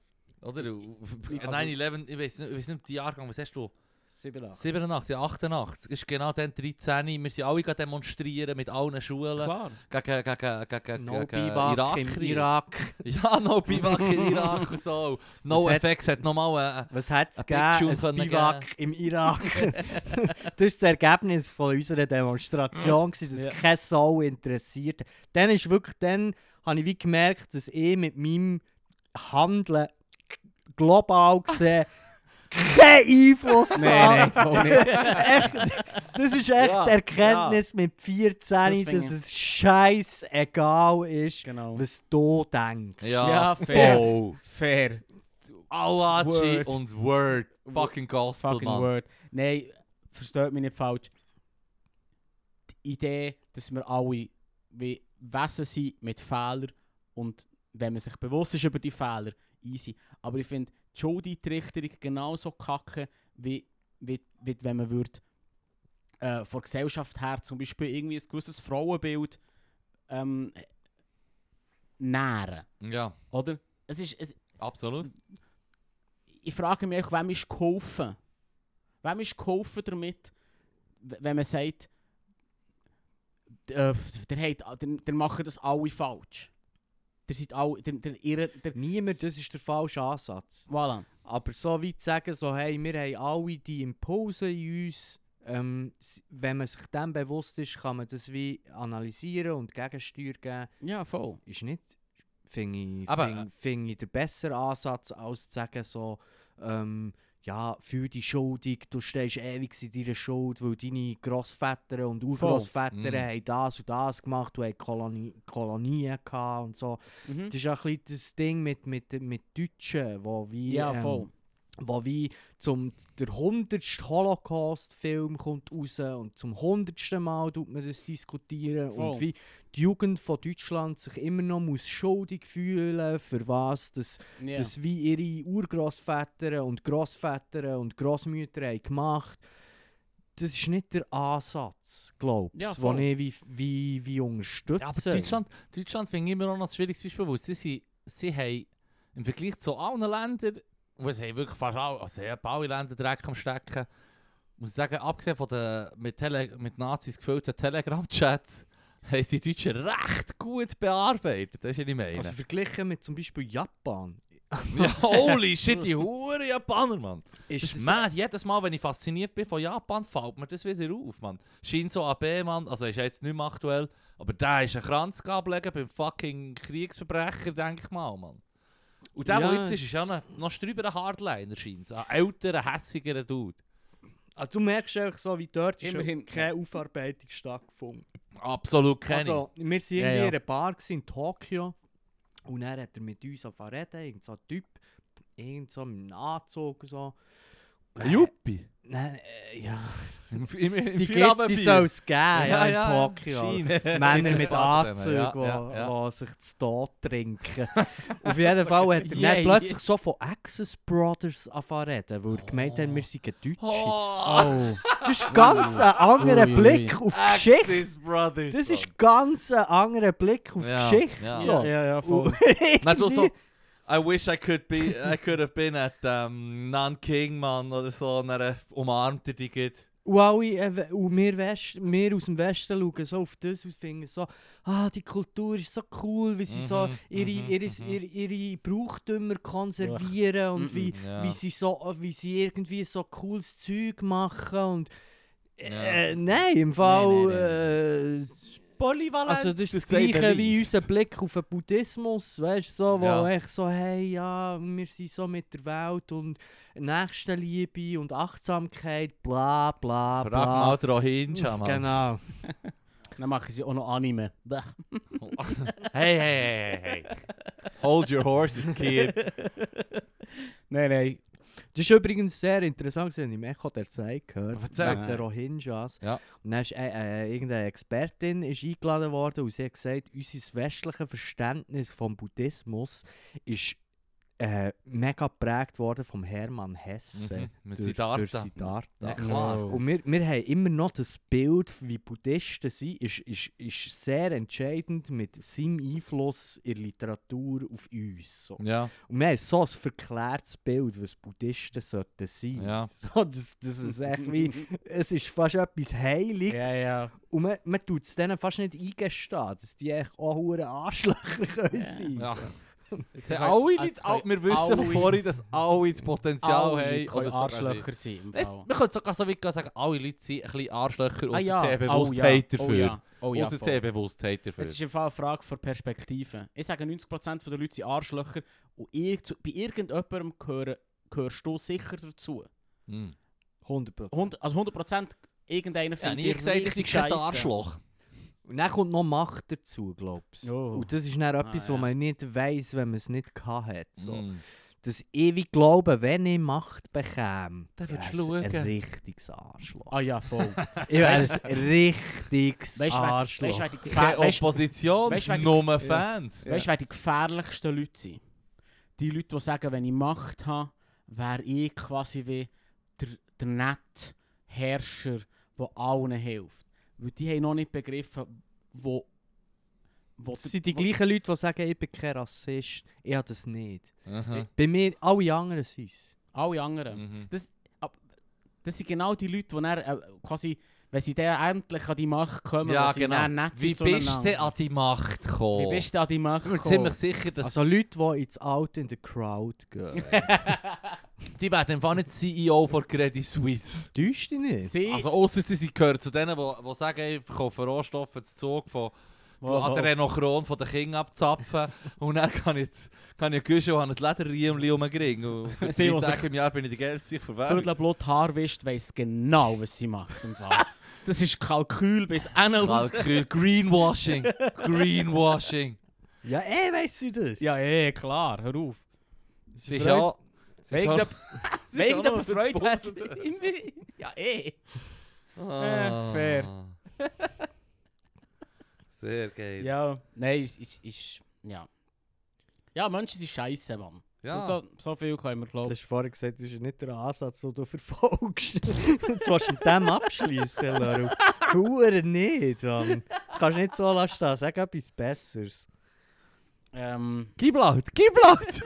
Oder? Also- 9-11, ich weiß nicht, ich weiss nicht, die Jahrgang, was hast du? 87. 87, ja, 88. ist genau dann 13. Wir sind alle demonstrieren mit allen Schulen Klar. gegen, gegen, gegen, No gegen Biwak im. Irak. Ja, no Biwak in Irak und so. No Was Effects hat nochmal Was hat es gegeben? Ein Biwak im Irak. das ist das Ergebnis von unserer Demonstration, gewesen, dass Ja. keine Sau interessiert. Dann ist wirklich, dann habe ich wie gemerkt, dass ich mit meinem Handeln global gesehen keinen Einfluss Nein, nein, nicht. echt, das ist echt Ja, die Erkenntnis mit 14, Das dass es scheißegal ist, Genau. was du denkst. Ja, Ja, fair. voll. Fair. Und Word. Fucking Gospel, Fucking Mann. word. Nein, versteht mich nicht falsch. Die Idee, dass wir alle wie Wesen sind mit Fehlern und wenn man sich bewusst ist über die Fehler, easy. Aber ich finde die Schuldeintrichterung genauso kacke, wie, wie, wie wenn man würde, äh, von Gesellschaft her zum Beispiel irgendwie ein gewisses Frauenbild ähm, nähren. Ja, Oder? Es ist, es, absolut. ich frage mich, auch, wem ist geholfen? Wem ist geholfen damit, wenn man sagt, äh, der, hat, der, der machen das alle falsch. Der seid alle, der, der, ihre, der, Niemand, das ist der falsche Ansatz. voilà. Aber so weit zu sagen, so, hey, wir haben alle die Impulse in uns. Ähm, wenn man sich dem bewusst ist, kann man das wie analysieren und Gegensteuer geben. Ja, voll. Ist nicht, finde ich, find, find ich der bessere Ansatz, als zu sagen, so, ähm, ja, fühl dich schuldig, du stehst ewig in deiner Schuld, weil deine Grossväter und Urgroßväter haben das und das gemacht, du hast Koloni Kolonien gehabt und so. Mhm. Das ist auch ein bisschen das Ding mit, mit, mit Deutschen, wo wie, Ja, ähm, voll. Wo wie zum der hundertste Holocaust-Film kommt raus und zum hundertsten Mal tut man das diskutieren Voll. und wie die Jugend von Deutschland sich immer noch muss schuldig fühlen für was das, Ja. das wie ihre Urgroßväter und Großväter und Großmütter haben gemacht. Das ist nicht der Ansatz, glaube ich, Ja, den voll. ich wie, wie, wie unterstütze. Ja, aber Deutschland, Deutschland finde ich immer noch ein schwieriges Beispiel, weil sie, sind- sie haben im Vergleich zu allen Ländern, wo sie haben wirklich fast alle, also haben alle Länder Dreck am Stecken, muss ich sagen, abgesehen von den mit, Tele mit Nazis gefüllten Telegram-Chats, haben sie die Deutschen recht gut bearbeitet, das ist was ich meine. Also verglichen mit zum Beispiel Japan. ja, holy shit, die Huren Japaner, Mann. Ist Das ist mad. Jedes Mal, wenn ich fasziniert bin von Japan, fällt mir das wieder auf, Mann. Shinzo Abe, Mann, also ist ja jetzt nicht mehr aktuell, aber der ist ein Kranz ablegen beim fucking Kriegsverbrecher, denke ich mal, Mann. Und der, Ja, der jetzt ist, ist ja noch, noch strüber Hardliner, scheint Ein älterer, hässigerer Dude. Also du merkst einfach so, wie dort ist Immerhin, Immerhin, keine Aufarbeitung stattgefunden. Absolut keine. Also, wir waren irgendwie Ja, ja. in einer Bar in Tokio und dann hat er mit uns angefangen zu reden, irgend so ein Typ, irgend so mit einem Anzug und so. Ein Juppie? Nein, äh, ja. Im, im, im Die, gibt's, die soll es geben, ja, Ja, in ja, Tokio. scheint. Männer mit Anzügen, die ja, ja, ja. sich zu Tod trinken. Auf jeden Fall hat er Yeah, plötzlich so von Access Brothers angefangen reden, weil er gemeint hat, wir seien Deutsche. Oh, Das ist ganz ein anderer Blick auf Geschichte. Brothers. Das ist ganz ein anderer Blick auf Ja, Geschichte. ja. So. Ja, ja, ja, voll. I wish I could be, I could have been at um, Nanking, Mann, oder so, und dann umarmt er die geht. Und, alle, äh, und wir, West, wir aus dem Westen schauen so auf das und finden so, ah, die Kultur ist so cool, wie sie so Mhm, ihre, mhm, ihre, mhm. ihre, ihre Brauchtümer konservieren und wie, ja. wie, sie so, wie sie irgendwie so cooles Zeug machen und äh, nein, im Fall... Äh, Polyvalent. also das ist das, sei gleiche wie unser Blick auf den Buddhismus, weißt du, so, wo Ja. echt so, hey, ja, wir sind so mit der Welt und Nächstenliebe und Achtsamkeit, bla bla Frag bla. mal den Rohingya, Mann. Genau. Dann machen sie auch noch Anime. Hey, hey, hey, hey. Hold your horses, kid. Nein, nein. Das ist übrigens sehr interessant, ich habe im Echo der Zeit gehört, Erzähl. wegen der Rohingyas. Ja. Und dann ist äh, äh, irgendeine Expertin ist eingeladen worden und sie hat gesagt, unser westliches Verständnis vom Buddhismus ist äh, mega geprägt worden vom Hermann Hesse. Mhm, mit durch, Siddhartha. durch Siddhartha. Ja, klar. Und wir, wir haben immer noch das Bild, wie Buddhisten sind, ist, ist, ist sehr entscheidend mit seinem Einfluss in der Literatur auf uns. So. Ja, Und wir haben so ein verklärtes Bild, was Buddhisten sollten sein. ja. So, das, das ist echt wie, es ist fast etwas Heiliges. Ja, ja. Und man, man tut es denen fast nicht eingestehen, dass die echt auch Arschlöcher können sein Ja. so. Alle Also all, wir wissen vorhin, dass alle das Potenzial Alle haben. können sogar Arschlöcher sein. Es, wir können sogar so weit gehen, sagen, alle Leute sind ein bisschen Arschlöcher, Ah außer ja. sie haben Oh Bewusstheit ja. dafür. Oh ja. Oh ja, sie Bewusstheit dafür. Es ist im Fall eine Frage von Perspektive. Ich sage 90% der Leute sind Arschlöcher und ich, zu, bei irgendjemandem gehören, gehörst du sicher dazu. Hm. 100%. 100, also 100% irgendeiner Ja, findet gesagt, dass richtig ich kein scheisse. Arschloch. Und dann kommt noch Macht dazu, glaubst du. Oh. Und das ist dann etwas, Ah, ja. was man nicht weiss, wenn man es nicht hat. So. Hm. Das ewig Glauben, wenn ich Macht bekäme, Dann würdest wäre du es ein schauen. richtiges Arschloch. Ah ja, voll. Ich wäre ein richtiges Weißt Arschloch. weißt Keine weißt- Opposition, weißt die- nur Ja. Fans. Weißt du, wer die gefährlichsten Leute sind? Die Leute, die sagen, wenn ich Macht habe, wäre ich quasi wie der, der nette Herrscher, der allen hilft. Weil die haben noch nicht begriffen, wo... wo Das sind die gleichen Leute, die sagen, ich bin kein Rassist. Ich habe das nicht. Mhm. Bei mir, alle anderen sind es. Alle anderen. Mhm. Das sind genau die Leute, die dann, äh, quasi, wenn sie dann endlich an die Macht kommen, Ja, sie genau. dann nett Wie bist du an die Macht gekommen? Wie bist du an die Macht Ich bin gekommen? ziemlich sicher, dass Also Leute, die ins Out in the Crowd gehen. die werden einfach nicht CEO von Credit Suisse. Täuscht dich nicht? Sie, Also ausser sie gehört zu denen, die, die sagen, ich verkaufe Rohstoffe zu Zug von wo- der Renault Kron von den Kindern abzapfen und dann kann ich, jetzt- kann ich Güsche und habe ein um für Sie, drei die Tage sich- im Jahr bin ich die geilste Viertel verwählt. Blut Haar wischt, weiss genau, was sie macht. Im Fall. das ist Kalkül bis raus. Kalkül, Greenwashing. Greenwashing. Ja, eh, weißt du das? Ja, eh, klar, hör auf. Sie ist ja... Wegen ja- der, Freude Ja, eh. Ah. Äh, fair. Sehr geil. Ja, nein, ist, ist, ist ja. Ja, Menschen sind scheiße, Mann. Ja. So, so, so viel können wir Du glauben. hast vorhin gesagt, das ist nicht der Ansatz, den du verfolgst. Jetzt willst du mit dem abschließen, Laru. Hure nicht, Mann. Das kannst du nicht so lassen. Sag etwas Besseres. Ähm, Gib laut, gib laut!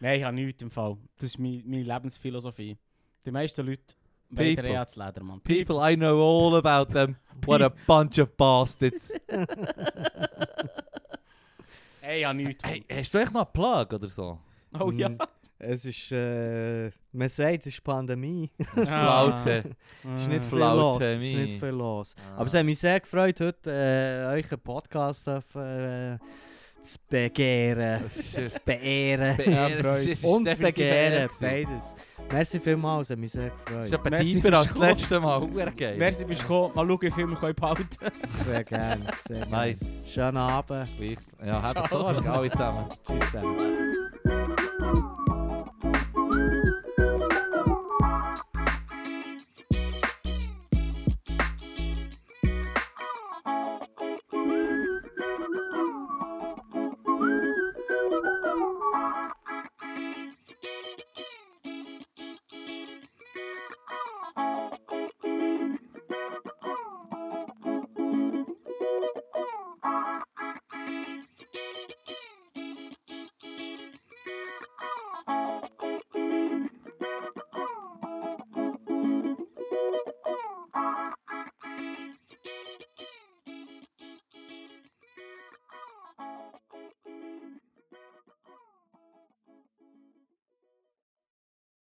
nein, ich habe nichts im Fall. Das ist meine, meine Lebensphilosophie. Die meisten Leute wollen People. eh ans Leder, Mann. People, I know all about them. What a bunch of bastards. Hey, ich habe nichts. Hey, hast du echt noch einen Plug oder so? oh ja. Mm, Es ist, äh, man sagt, es ist Pandemie. Flaute. Es ist nicht viel los. Es ist nicht viel los. Ah. Aber es hat mich sehr gefreut, heute äh, euch einen Podcast auf, äh, zu begehren. Das beehren. Es es ist Und zu definitiv begehren, beides. Merci vielmals, es hat mich sehr Das ist gefreut. etwa tiefer als das letzte Mal. Huere geil. Merci, bist du gekommen. Mal schauen, wie viel wir können behalten Sehr gerne. Sehr gerne. Nice. Schönen Abend. Ja, habt. Sorge, alle zusammen. Tschüss zusammen.